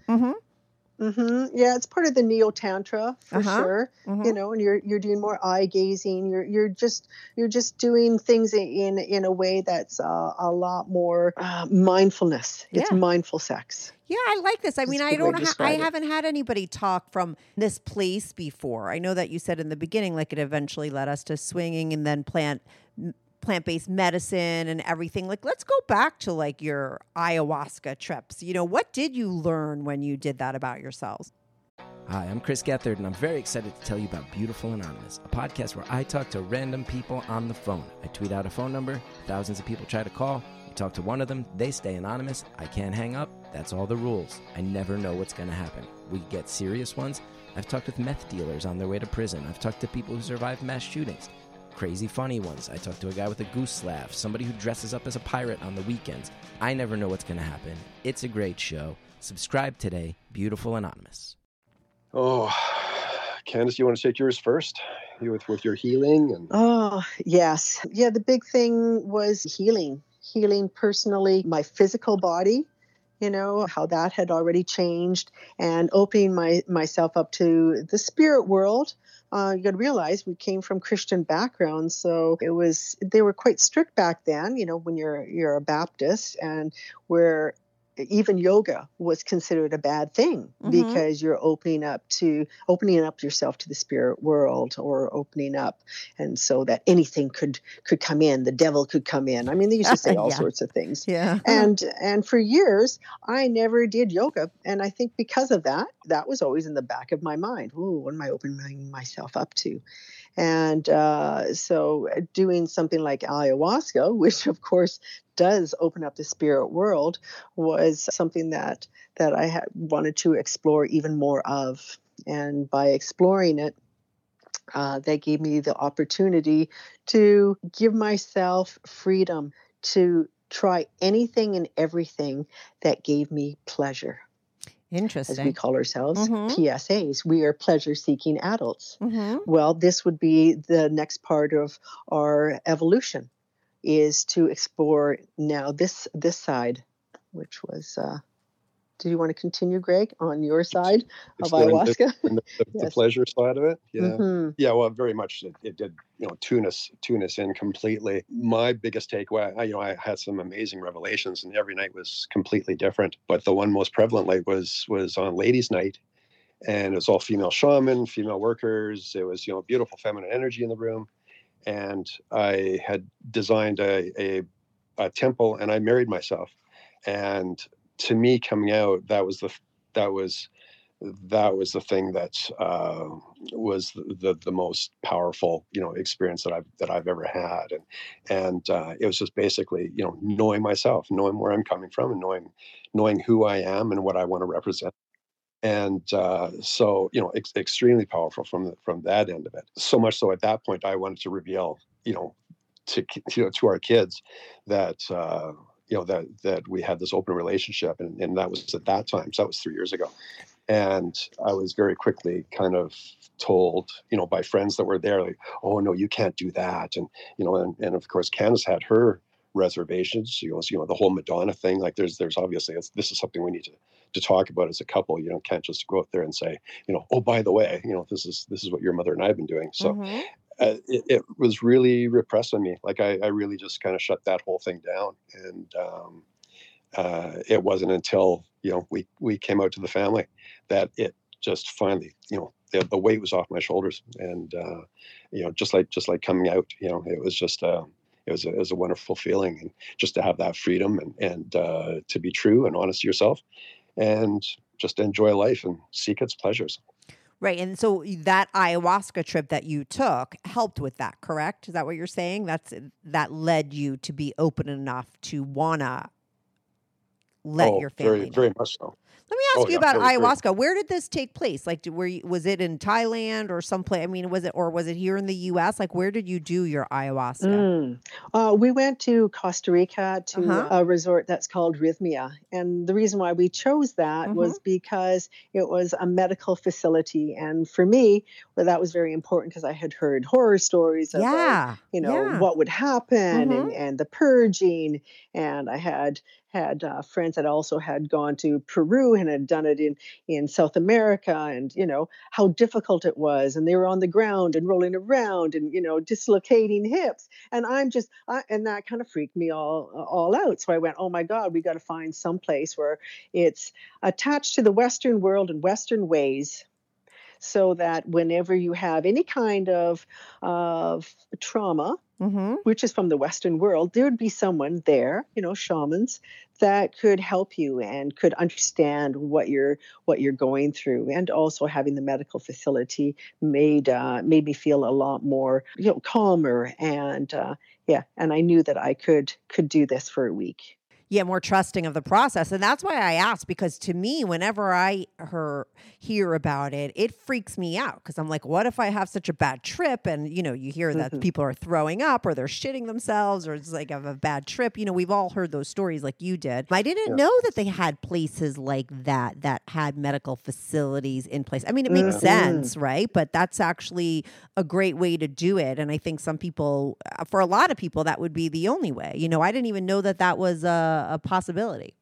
Mm-hmm. hmm Yeah, it's part of the neo tantra for Uh-huh. sure. You know, and you're you're doing more eye gazing. You're you're just you're just doing things in in a way that's uh, a lot more uh, mindfulness. It's Yeah. mindful sex. Yeah, I like this. I mean, I don't. Ha- I haven't had anybody talk from this place before. I know that you said in the beginning, like it eventually led us to swinging and then plant plant based medicine and everything. Like, let's go back to like your ayahuasca trips. You know, what did you learn when you did that about yourselves? Hi, I'm Chris Gethard, and I'm very excited to tell you about Beautiful Anonymous, a podcast where I talk to random people on the phone. I tweet out a phone number, thousands of people try to call. You talk to one of them, they stay anonymous. I can't hang up. That's all the rules. I never know what's going to happen. We get serious ones. I've talked with meth dealers on their way to prison. I've talked to people who survived mass shootings. Crazy funny ones. I talked to a guy with a goose laugh, somebody who dresses up as a pirate on the weekends. I never know what's going to happen. It's a great show. Subscribe today, Beautiful Anonymous. oh kandace you want to take yours first you with with your healing and Oh, yes. Yeah, the big thing was healing, healing personally, my physical body, you know, how that had already changed, and opening my, myself up to the spirit world. Uh, you got to realize we came from Christian backgrounds, so it was they were quite strict back then. You know, when you're you're a Baptist, and where even yoga was considered a bad thing Mhm. because you're opening up to opening up yourself to the spirit world or opening up and so that anything could could come in the devil could come in i mean they used to say all Yeah. sorts of things Yeah. and and for years i never did yoga and i think because of that that was always in the back of my mind Ooh, what am i opening myself up to and uh, so uh, doing something like ayahuasca which of course does open up the spirit world was something that that i had wanted to explore even more of and by exploring it uh, that gave me the opportunity to give myself freedom to try anything and everything that gave me pleasure. As we call ourselves Mhm. PSAs, we are pleasure seeking adults. hmm Well, this would be the next part of our evolution is to explore now this this side, which was uh do you want to continue, Greg, on your side of the- ayahuasca? the, the, the Yes. pleasure side of it. Yeah. Mhm. Yeah, well, very much. It, it did, you know, tune us, tune us in completely. My biggest takeaway, I, you know, I had some amazing revelations, and every night was completely different. But the one most prevalently was was on Ladies' Night, and it was all female shaman, female workers. It was, you know, beautiful feminine energy in the room, and I had designed a a, a temple, and I married myself. And to me, coming out, that was the that was that was the thing that uh, was the, the most powerful you know experience that I've that I've ever had. And and uh, it was just basically you know knowing myself knowing where I'm coming from and knowing knowing who I am and what I want to represent. And uh, so you know ex- extremely powerful from the, from that end of it. So much so at that point I wanted to reveal you know to you know to our kids that uh, you know that that we had this open relationship and, and that was at that time so that was three years ago and I was very quickly kind of told, you know, by friends that were there, like, "Oh no, you can't do that," and you know, and, and of course, Kandace had her reservations. She goes, you know, the whole Madonna thing. Like, there's there's obviously this is something we need to to talk about as a couple. You know, can't just go out there and say, you know, oh by the way, you know, this is this is what your mother and I have been doing. So Mhm. Uh, it, it was really repressing me. Like I, I really just kind of shut that whole thing down. And um, uh, it wasn't until you know we we came out to the family that it just finally you know the, the weight was off my shoulders. And uh, you know just like just like coming out, you know it was just. Uh, it was, a, it was a wonderful feeling, and just to have that freedom and and uh, to be true and honest to yourself, and just enjoy life and seek its pleasures. Right. And so that ayahuasca trip that you took helped with that, correct? Is that what you're saying? That's that led you to be open enough to wanna let oh, your family very know. very much so. Let me ask Oh, you yeah, about very, very- ayahuasca. Where did this take place? Like, did, were you, was it in Thailand or someplace? I mean, was it or was it here in the U.S.? Like, where did you do your ayahuasca? Mm. Uh, we went to Costa Rica to Uh-huh. a resort that's called Rythmia. And the reason why we chose that was Mm-hmm. because it was a medical facility. And for me, well, that was very important because I had heard horror stories about, Yeah, you know, yeah. what would happen Mhm. and, and the purging. And I had had uh, friends that also had gone to Peru and had done it in in South America and you know how difficult it was and they were on the ground and rolling around and you know dislocating hips and I'm just I, and that kind of freaked me all all out. So I went oh my god we got to find some place where it's attached to the western world and western ways so that whenever you have any kind of of trauma Mm-hmm. which is from the Western world, there would be someone there, you know, shamans that could help you and could understand what you're what you're going through, and also having the medical facility made uh, made me feel a lot more, you know, calmer and uh, yeah, and I knew that I could could do this for a week. Yeah, more trusting of the process. And that's why I asked because to me, whenever I her hear about it, it freaks me out because I'm like, what if I have such a bad trip? And you know, you hear that Mhm. people are throwing up or they're shitting themselves or it's like I have a bad trip. You know, we've all heard those stories like you did. I didn't Yeah. know that they had places like that that had medical facilities in place. I mean, it makes Mhm. sense, right? But that's actually a great way to do it. And I think some people, uh, for a lot of people, that would be the only way. You know, I didn't even know that that was a, a possibility.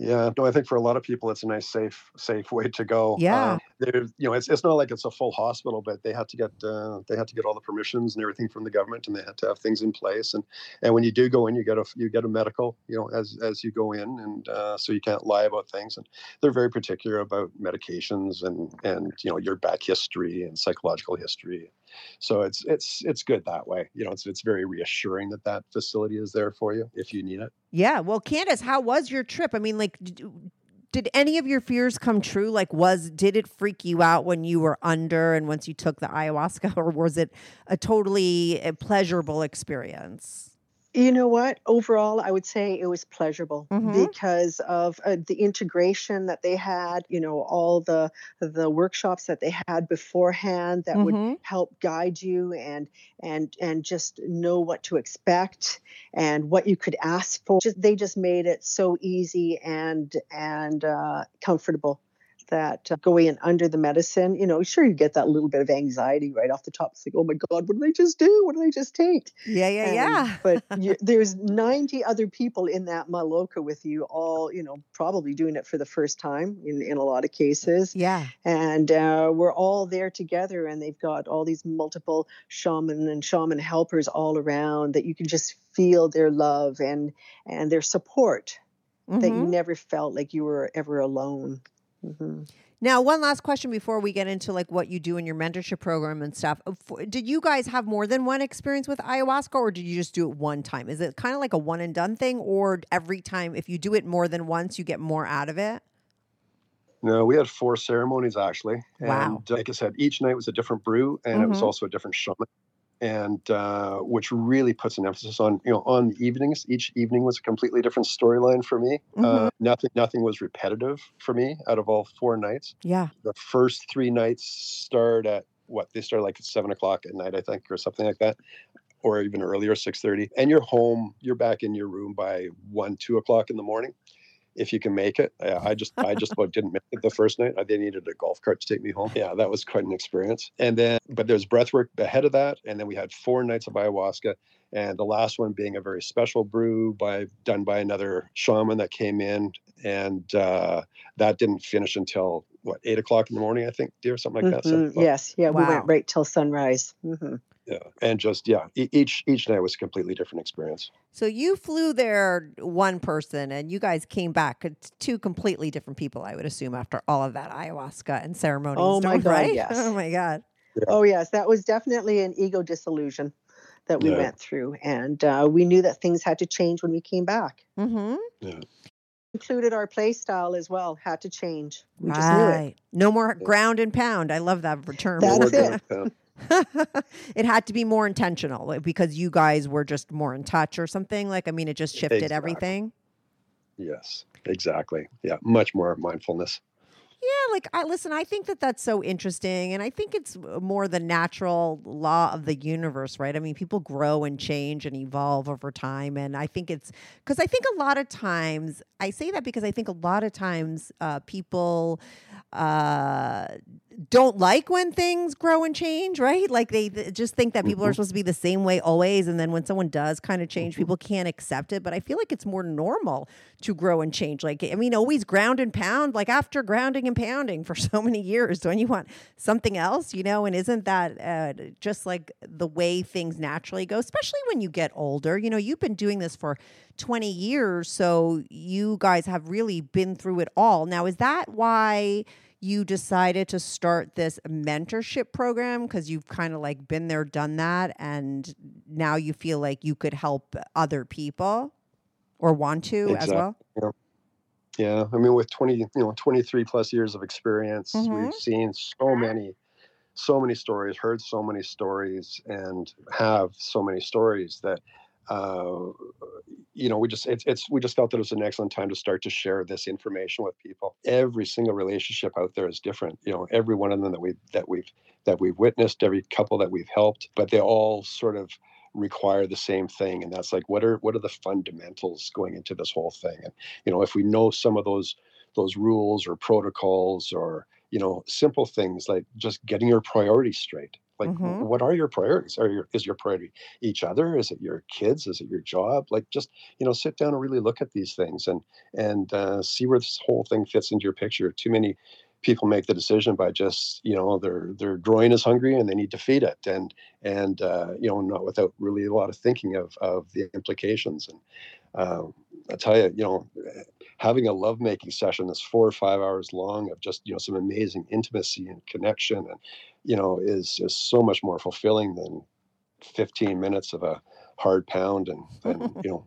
Yeah, no, I think for a lot of people, it's a nice, safe, safe way to go. Yeah. uh, you know, it's it's not like it's a full hospital, but they had to get uh, they had to get all the permissions and everything from the government, and they had to have things in place. And and when you do go in, you get a you get a medical, you know, as as you go in, and uh, so you can't lie about things. And they're very particular about medications and and you know your back history and psychological history. So it's it's it's good that way. You know, it's it's very reassuring that that facility is there for you if you need it. Yeah. Well, Kandace, how was your trip? I mean, like, did, any of your fears come true? Like, was did it freak you out when you were under and once you took the ayahuasca, or was it a totally uh, pleasurable experience? You know what? Overall, I would say it was pleasurable Mhm. because of uh, the integration that they had. You know, all the the workshops that they had beforehand that would Mhm. help guide you and and and just know what to expect and what you could ask for. Just they just made it so easy and and uh, comfortable that uh, going in under the medicine, you know, sure you get that little bit of anxiety right off the top. It's like, oh my God, what did I just do? What did I just take? Yeah, yeah, And- yeah. but you, there's 90 other people in that maloka with you, all you know, probably doing it for the first time in in a lot of cases. yeah. And uh, we're all there together, and they've got all these multiple shaman and shaman helpers all around that you can just feel their love and and their support. That you Mhm. never felt like you were ever alone. Hmm Now, one last question before we get into like what you do in your mentorship program and stuff. Uh, Did you guys have more than one experience with ayahuasca or did you just do it one time? Is it kind of like a one and done thing or every time if you do it more than once you get more out of it? No, we had four ceremonies actually. Wow. And uh, like I said, each night was a different brew and it was Mhm. also a different shaman. And uh, which really puts an emphasis on, you know, on the evenings. Each evening was a completely different storyline for me. Mm-hmm. Uh, nothing, nothing was repetitive for me out of all four nights. Yeah. The first three nights start at what they start like at seven o'clock at night, I think, or something like that, or even earlier, six thirty. And you're home. You're back in your room by one, two o'clock in the morning if you can make it. Uh, I just I just about didn't make it the first night. I they needed a golf cart to take me home. Yeah, that was quite an experience. And then but there's breath work ahead of that, and then we had four nights of ayahuasca, and the last one being a very special brew by done by another shaman that came in, and uh, that didn't finish until what eight o'clock in the morning, I think, dear, something like that. seven Mhm. o'clock. Yes, yeah, we went right till sunrise. hmm Yeah, and just yeah, e- each each night was a completely different experience. So you flew there one person and you guys came back two completely different people, I would assume, after all of that ayahuasca and ceremony. and Oh my God, right? yes. Oh my God. Oh yes, that was definitely an ego disillusion that we Yeah. went through, and uh, we knew that things had to change when we came back. Mm-hmm. Included our play style as well had to change. We just knew it. Right. No more ground and pound. I love that term. That's More it. It had to be more intentional like, because you guys were just more in touch or something. Like, I mean, it just shifted Exactly. everything. Yes, exactly. Yeah, much more mindfulness. Yeah, like I listen, I think that that's so interesting and I think it's uh, more the natural law of the universe, right? I mean, people grow and change and evolve over time and I think it's cuz I think a lot of times I say that because I think a lot of times uh, people uh, don't like when things grow and change, right? Like they th- just think that people are Mhm. supposed to be the same way always and then when someone does kind of change, people can't accept it, but I feel like it's more normal to grow and change. Like I mean, always ground and pound, like after grounding and pounding for so many years, don't you want something else, you know? And isn't that uh, just like the way things naturally go, especially when you get older? You know, you've been doing this for 20 years, so you guys have really been through it all. Now, is that why you decided to start this mentorship program because you've kind of like been there, done that, and now you feel like you could help other people or want to as well? Yeah, I mean, with twenty, you know, twenty-three plus years of experience, Mhm. we've seen so many, so many stories, heard so many stories, and have so many stories that, uh, you know, we just it's it's we just felt that it was an excellent time to start to share this information with people. Every single relationship out there is different. You know, every one of them that we that we've that we've witnessed, every couple that we've helped, but they all sort of require the same thing and that's like what are what are the fundamentals going into this whole thing and you know if we know some of those those rules or protocols or you know simple things like just getting your priorities straight. Like Mhm. what are your priorities? Are your is your priority each other? Is it your kids? Is it your job? Like just you know sit down and really look at these things and and uh, see where this whole thing fits into your picture. Too many people make the decision by just you know their their groin is hungry and they need to feed it and and uh, you know not without really a lot of thinking of of the implications. And um, I tell you you know having a lovemaking session that's four or five hours long of just you know some amazing intimacy and connection and you know is is so much more fulfilling than 15 minutes of a hard pound and and you know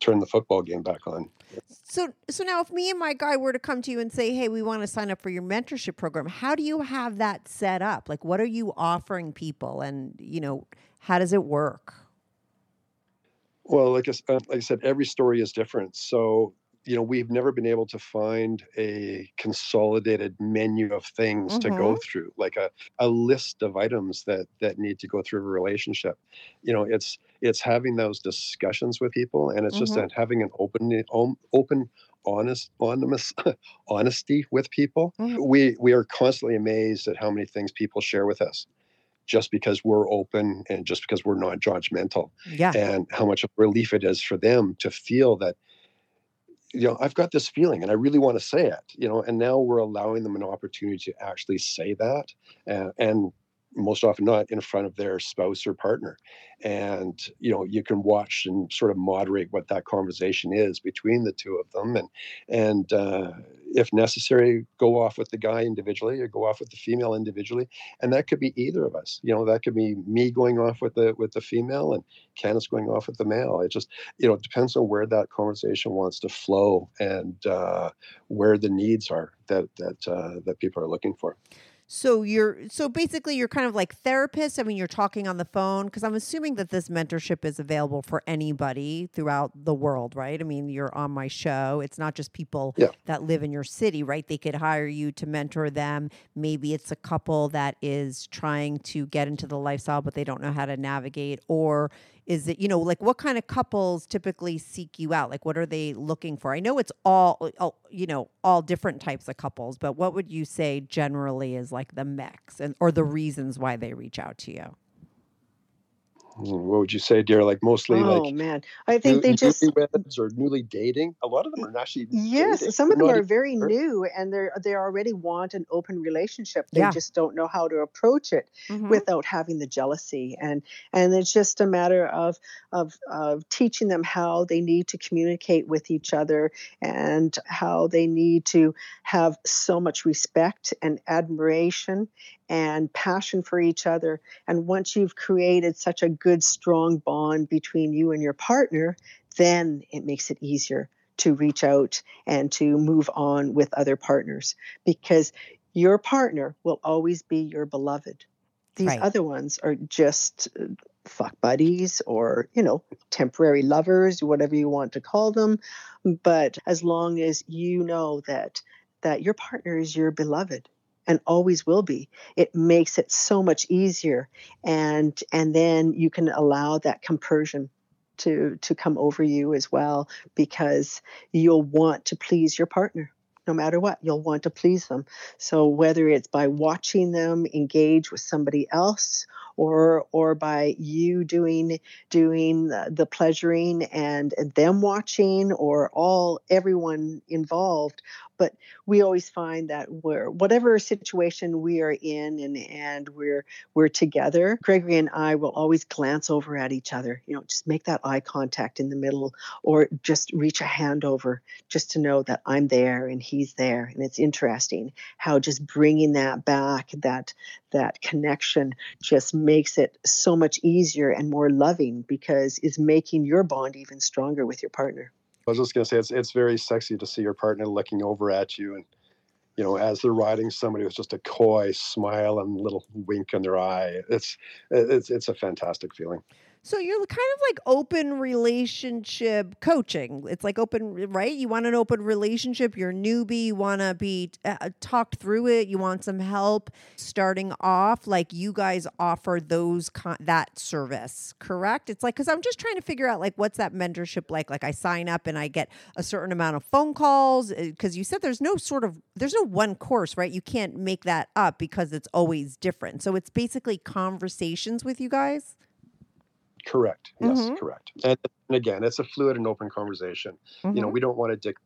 turn the football game back on So, so now if me and my guy were to come to you and say, "Hey, we want to sign up for your mentorship program," how do you have that set up? Like, what are you offering people, and you know, how does it work? Well, like I, uh, like I said, every story is different. So, you know, we've never been able to find a consolidated menu of things to go through, like a, a list of items that that need to go through a relationship. You know, it's it's having those discussions with people, and it's just Mhm. that having an open, open, honest, honest, honesty with people. Mhm. We we are constantly amazed at how many things people share with us, just because we're open and just because we're not judgmental Yeah. and how much of relief it is for them to feel that you know i've got this feeling and i really want to say it you know and now we're allowing them an opportunity to actually say that uh, and most often not in front of their spouse or partner and you know you can watch and sort of moderate what that conversation is between the two of them and and uh, if necessary go off with the guy individually or go off with the female individually and that could be either of us you know that could be me going off with the with the female and Kandace going off with the male. It just, you know, it depends on where that conversation wants to flow and uh, where the needs are that that uh, that people are looking for. So you're so basically you're kind of like therapist. I mean, you're talking on the phone because I'm assuming that this mentorship is available for anybody throughout the world, right? I mean, you're on my show. It's not just people Yeah. that live in your city, right? They could hire you to mentor them. Maybe it's a couple that is trying to get into the lifestyle but they don't know how to navigate or is it you know like what kind of couples typically seek you out? Like what are they looking for? I know it's all uh, all- you know all different types of couples but what would you say generally is like the mix and or the reasons why they reach out to you What would you say, dear? Like mostly oh like man, I think they just newlyweds or newly dating. A lot of them are actually Yes, dating. some of them are very sure. new and they're they already want an open relationship. They Yeah. just don't know how to approach it Mhm. without having the jealousy. And and it's just a matter of of of teaching them how they need to communicate with each other and how they need to have so much respect and admiration and passion for each other. And once you've created such a good, strong bond between you and your partner, then it makes it easier to reach out and to move on with other partners because your partner will always be your beloved. These Right. other ones are just uh, fuck buddies or, you know, temporary lovers, whatever you want to call them. But as long as you know that that your partner is your beloved and always will be, it makes it so much easier and and then you can allow that compersion to to come over you as well because you'll want to please your partner no matter what. You'll want to please them. So whether it's by watching them engage with somebody else or or by you doing doing the, pleasuring and, and them watching or all everyone involved. But we always find that we're whatever situation we are in and and we're we're together gregory and i will always glance over at each other you know just make that eye contact in the middle or just reach a hand over just to know that i'm there and he's there. And it's interesting how just bringing that back that that connection just makes it so much easier and more loving because it's making your bond even stronger with your partner I was just gonna say it's it's very sexy to see your partner looking over at you and you know as they're riding somebody with just a coy smile and little wink in their eye. It's it's it's a fantastic feeling. So you're kind of like open relationship coaching. It's like open, right? You want an open relationship. You're newbie. You want to be uh, talked through it. You want some help starting off. Like you guys offer those con- that service, correct? It's like because I'm just trying to figure out like what's that mentorship like. Like I sign up and I get a certain amount of phone calls because you said there's no sort of there's no one course, right? You can't make that up because it's always different. So it's basically conversations with you guys. Correct. Yes, Mhm. correct. And, and again, it's a fluid and open conversation. You know, Mhm. we don't want to dic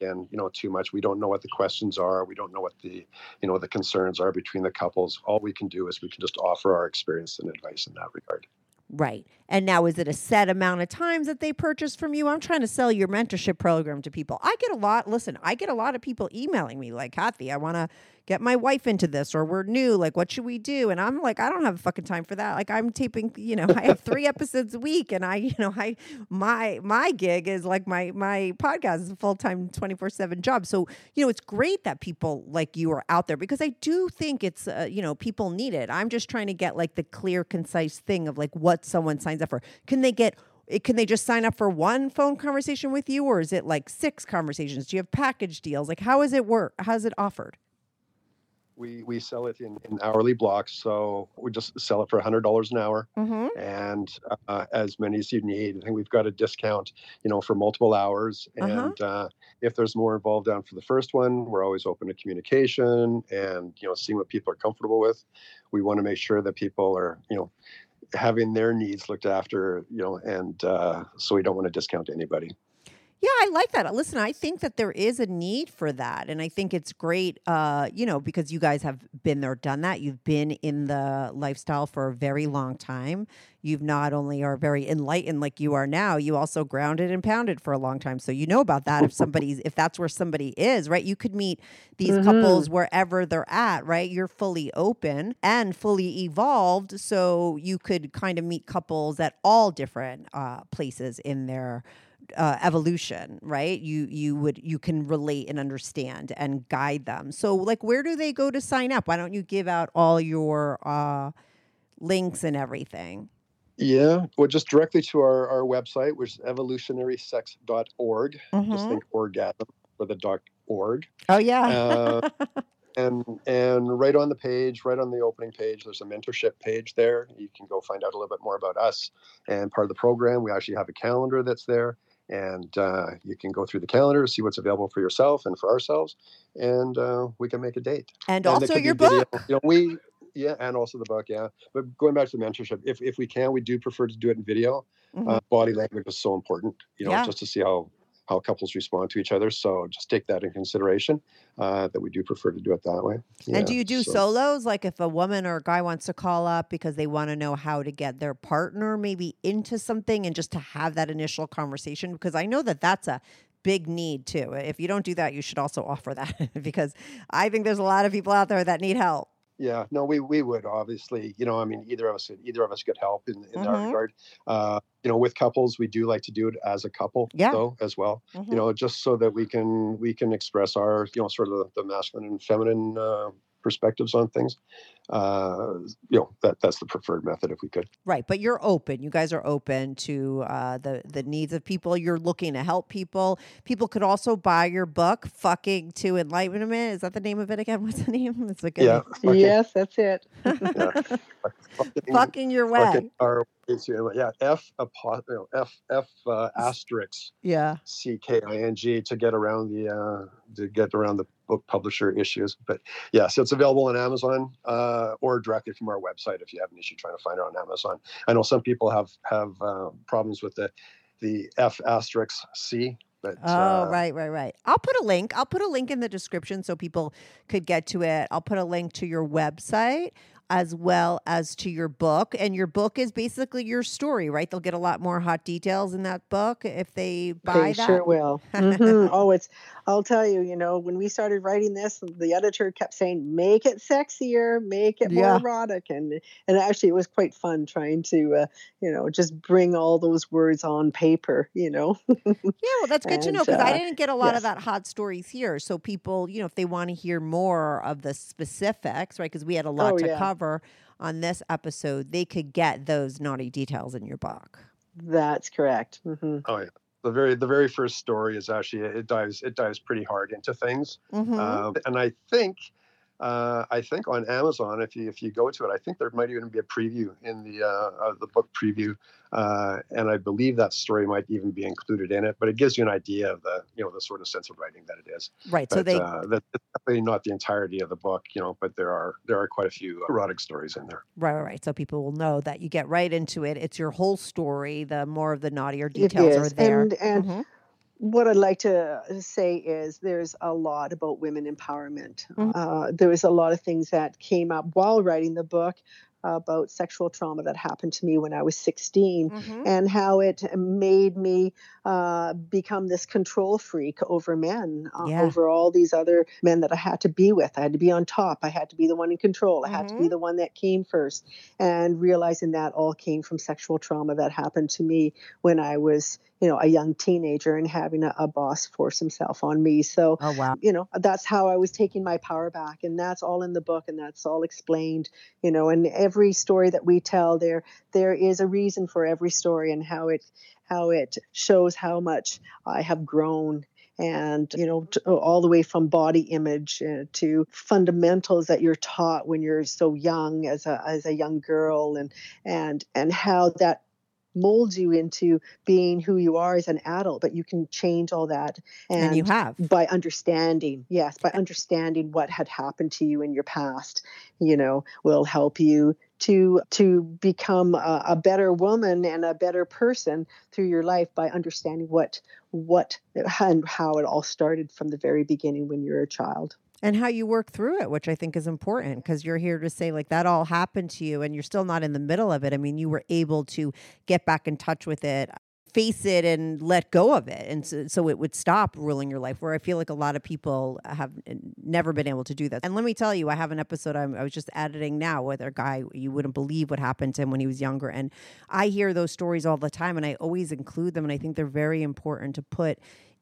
and you know too much. We don't know what the questions are. We don't know what the you know the concerns are between the couples. All we can do is we can just offer our experience and advice in that regard. Right. And now, is it a set amount of times that they purchase from you? I'm trying to sell your mentorship program to people. I get a lot, listen, I get a lot of people emailing me like, Kathy, I want to get my wife into this, or we're new. Like, what should we do? And I'm like, I don't have fucking time for that. Like, I'm taping, you know, I have three episodes a week, and I, you know, I, my, my gig is like my, my podcast is a full time 24 7 job. So, you know, it's great that people like you are out there because I do think it's, uh, you know, people need it. I'm just trying to get like the clear, concise thing of like what someone signs up for. Can they get it, can they just sign up for one phone conversation with you, or is it like six conversations? Do you have package deals? Like, how is it work? How's it offered? We we sell it in, in hourly blocks so we just sell it for $100 an hour. Mm-hmm. and uh, as many as you need. I think we've got a discount you know for multiple hours. Uh-huh. and uh, if there's more involved down for the first one we're always open to communication and you know seeing what people are comfortable with. We want to make sure that people are you know having their needs looked after you know and uh, so we don't want to discount anybody Yeah, I like that. Listen, I think that there is a need for that. And I think it's great, uh, you know, because you guys have been there, done that. You've been in the lifestyle for a very long time. You've not only are very enlightened like you are now, you also grounded and pounded for a long time. So you know about that if somebody's, if that's where somebody is, right? You could meet these couples wherever they're at, right? You're fully open and fully evolved. So you could kind of meet couples at all different uh, places in their uh, evolution, right? You you would you can relate and understand and guide them. So like, where do they go to sign up? Why don't you give out all your uh, links and everything? yeah well just directly to our, our website which is evolutionarysex.org just Mhm. think orgasm for the dot org Oh yeah, uh, and and right on the page right on the opening page there's a mentorship page there you can go find out a little bit more about us and part of the program we actually have a calendar that's there and uh, you can go through the calendar see what's available for yourself and for ourselves and uh, we can make a date and it also your book. you know we yeah and also the book yeah but going back to the mentorship if, if we can we do prefer to do it in video Mhm. uh, body language is so important you know Yeah. just to see how how couples respond to each other so just take that in consideration uh, that we do prefer to do it that way and do you do so- solos? Like if a woman or a guy wants to call up because they want to know how to get their partner maybe into something and just to have that initial conversation? Because I know that that's a big need too. If you don't do that, you should also offer that because I think there's a lot of people out there that need help. Yeah no we we would obviously you know i mean either of us either of us could help in, in that Mhm. regard uh, you know with couples we do like to do it as a couple Yeah. though as well Mhm. you know just so that we can we can express our you know sort of the, the masculine and feminine uh, perspectives on things uh you know that that's the preferred method if we could Right, but you're open. You guys are open to uh, the the needs of people. You're looking to help people. People could also buy your book, "Fucking to Enlightenment." Is that the name of it again? What's the name? It's a good yeah fucking- Yes, that's it. yeah. fucking, fucking your way. fucking our yeah f apo- you know, f f uh, asterisk Yeah. C K I N G to get around the uh, to get around the book publisher issues. But yeah, so it's available on Amazon uh, or directly from our website if you have an issue trying to find it on Amazon. I know some people have have uh, problems with the the F asterisk C. But Oh, uh, right, right, right. I'll put a link. I'll put a link in the description so people could get to it. I'll put a link to your website as well as to your book. And your book is basically your story, right? They'll get a lot more hot details in that book if they buy They that. sure will. Mhm. Oh, it's. I'll tell you. You know, when we started writing this, the editor kept saying, "Make it sexier, make it more Yeah. erotic," and and actually, it was quite fun trying to, uh, you know, just bring all those words on paper. You know. Yeah, well, that's good to know And, because I uh, didn't get a lot of that hot stories here. So people, you know, if they want to hear more of the specifics, right? Because we had a lot Oh, to yeah. cover on this episode, they could get those naughty details in your book. That's correct. hmm oh yeah. The very the very first story is actually it dives it dives pretty hard into things. Mhm. Um, and I think, uh, I think on Amazon, if you if you go to it, I think there might even be a preview in the uh, of the book preview, uh, and I believe that story might even be included in it. But it gives you an idea of the you know the sort of sense of writing that it is. right. So they uh, that's definitely not the entirety of the book, you know. But there are there are quite a few erotic stories in there. Right, right, right. So people will know that you get right into it. It's your whole story. The more of the naughtier It details are is. there. And and Mhm. What I'd like to say is there's a lot about women empowerment. Mhm. Uh, there was a lot of things that came up while writing the book about sexual trauma that happened to me when I was 16 Mhm. and how it made me uh, become this control freak over men, uh, Yeah. over all these other men that I had to be with. I had to be on top. I had to be the one in control. I had to be the one that came first. And realizing that all came from sexual trauma that happened to me when I was you know, a young teenager and having a, a boss force himself on me. So, Oh wow. you know, that's how I was taking my power back. And that's all in the book and that's all explained, you know, and every story that we tell there, there is a reason for every story and how it, how it shows how much I have grown and you know all the way from body image uh, to fundamentals that you're taught when you're so young as a as a young girl and and and how that molds you into being who you are as an adult but you can change all that And, you have. by understanding yes by understanding what had happened to you in your past you know will help you to to become a, a better woman and a better person through your life by understanding what what and how it all started from the very beginning when you're a child and how you work through it, which I think is important because you're here to say like that all happened to you and you're still not in the middle of it. I mean, you were able to get back in touch with it, face it, and let go of it, and so, so it would stop ruling your life. Where I feel like a lot of people have never been able to do that. And let me tell you, I have an episode I'm, I was just editing now with a guy you wouldn't believe what happened to him when he was younger, and I hear those stories all the time, and I always include them, and I think they're very important to put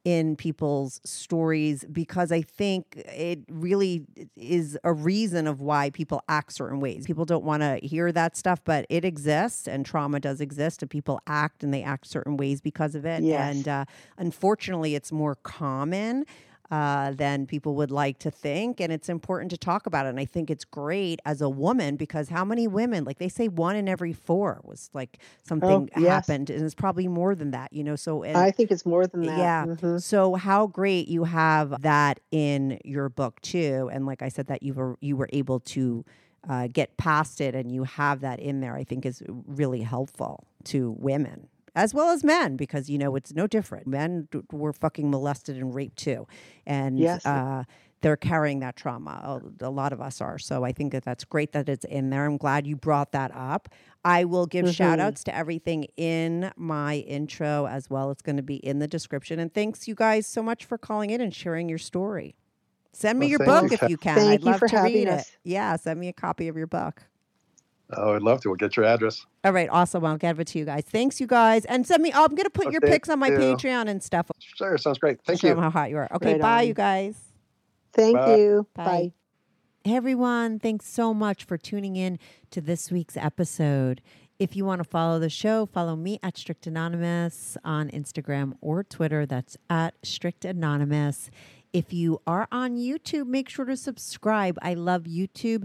in people's stories because I think it really is a reason of why people act certain ways. People don't want to hear that stuff, but it exists and trauma does exist and people act and they act certain ways because of it. Yes. And uh, unfortunately, it's more common. Uh, than people would like to think. And it's important to talk about it. And I think it's great as a woman because how many women, like they say one in every four was like something Oh, yes. happened. And it's probably more than that, you know? So, and, i think it's more than that yeah. Mhm. So how great you have that in your book too, and like I said, that you were you were able to uh, get past it, and you have that in there. I think is really helpful to women as well as men because you know it's no different. Men d- were fucking molested and raped too, and Yes. uh, they're carrying that trauma. A, a lot of us are. So I think that that's great that it's in there. I'm glad you brought that up. I will give shout Mhm. outs to everything in my intro as well. It's going to be in the description. And thanks you guys so much for calling in and sharing your story. Send me Well, your book you, if you can. Thank I'd you love for to read us. it. Yeah, send me a copy of your book. Oh, I'd love to. We'll get your address. All right, awesome. I'll give it to you guys. Thanks, you guys. And send me, oh, I'm going to put your pics on my you. Patreon and stuff. Sure, sounds great. Thank Show you. how hot you are. Okay, Right bye, on. you guys. thank Bye. you Bye. bye. Hey everyone, thanks so much for tuning in to this week's episode. If you want to follow the show, follow me at Strict Anonymous on Instagram or Twitter. That's at Strict Anonymous. If you are on YouTube, make sure to subscribe. I love YouTube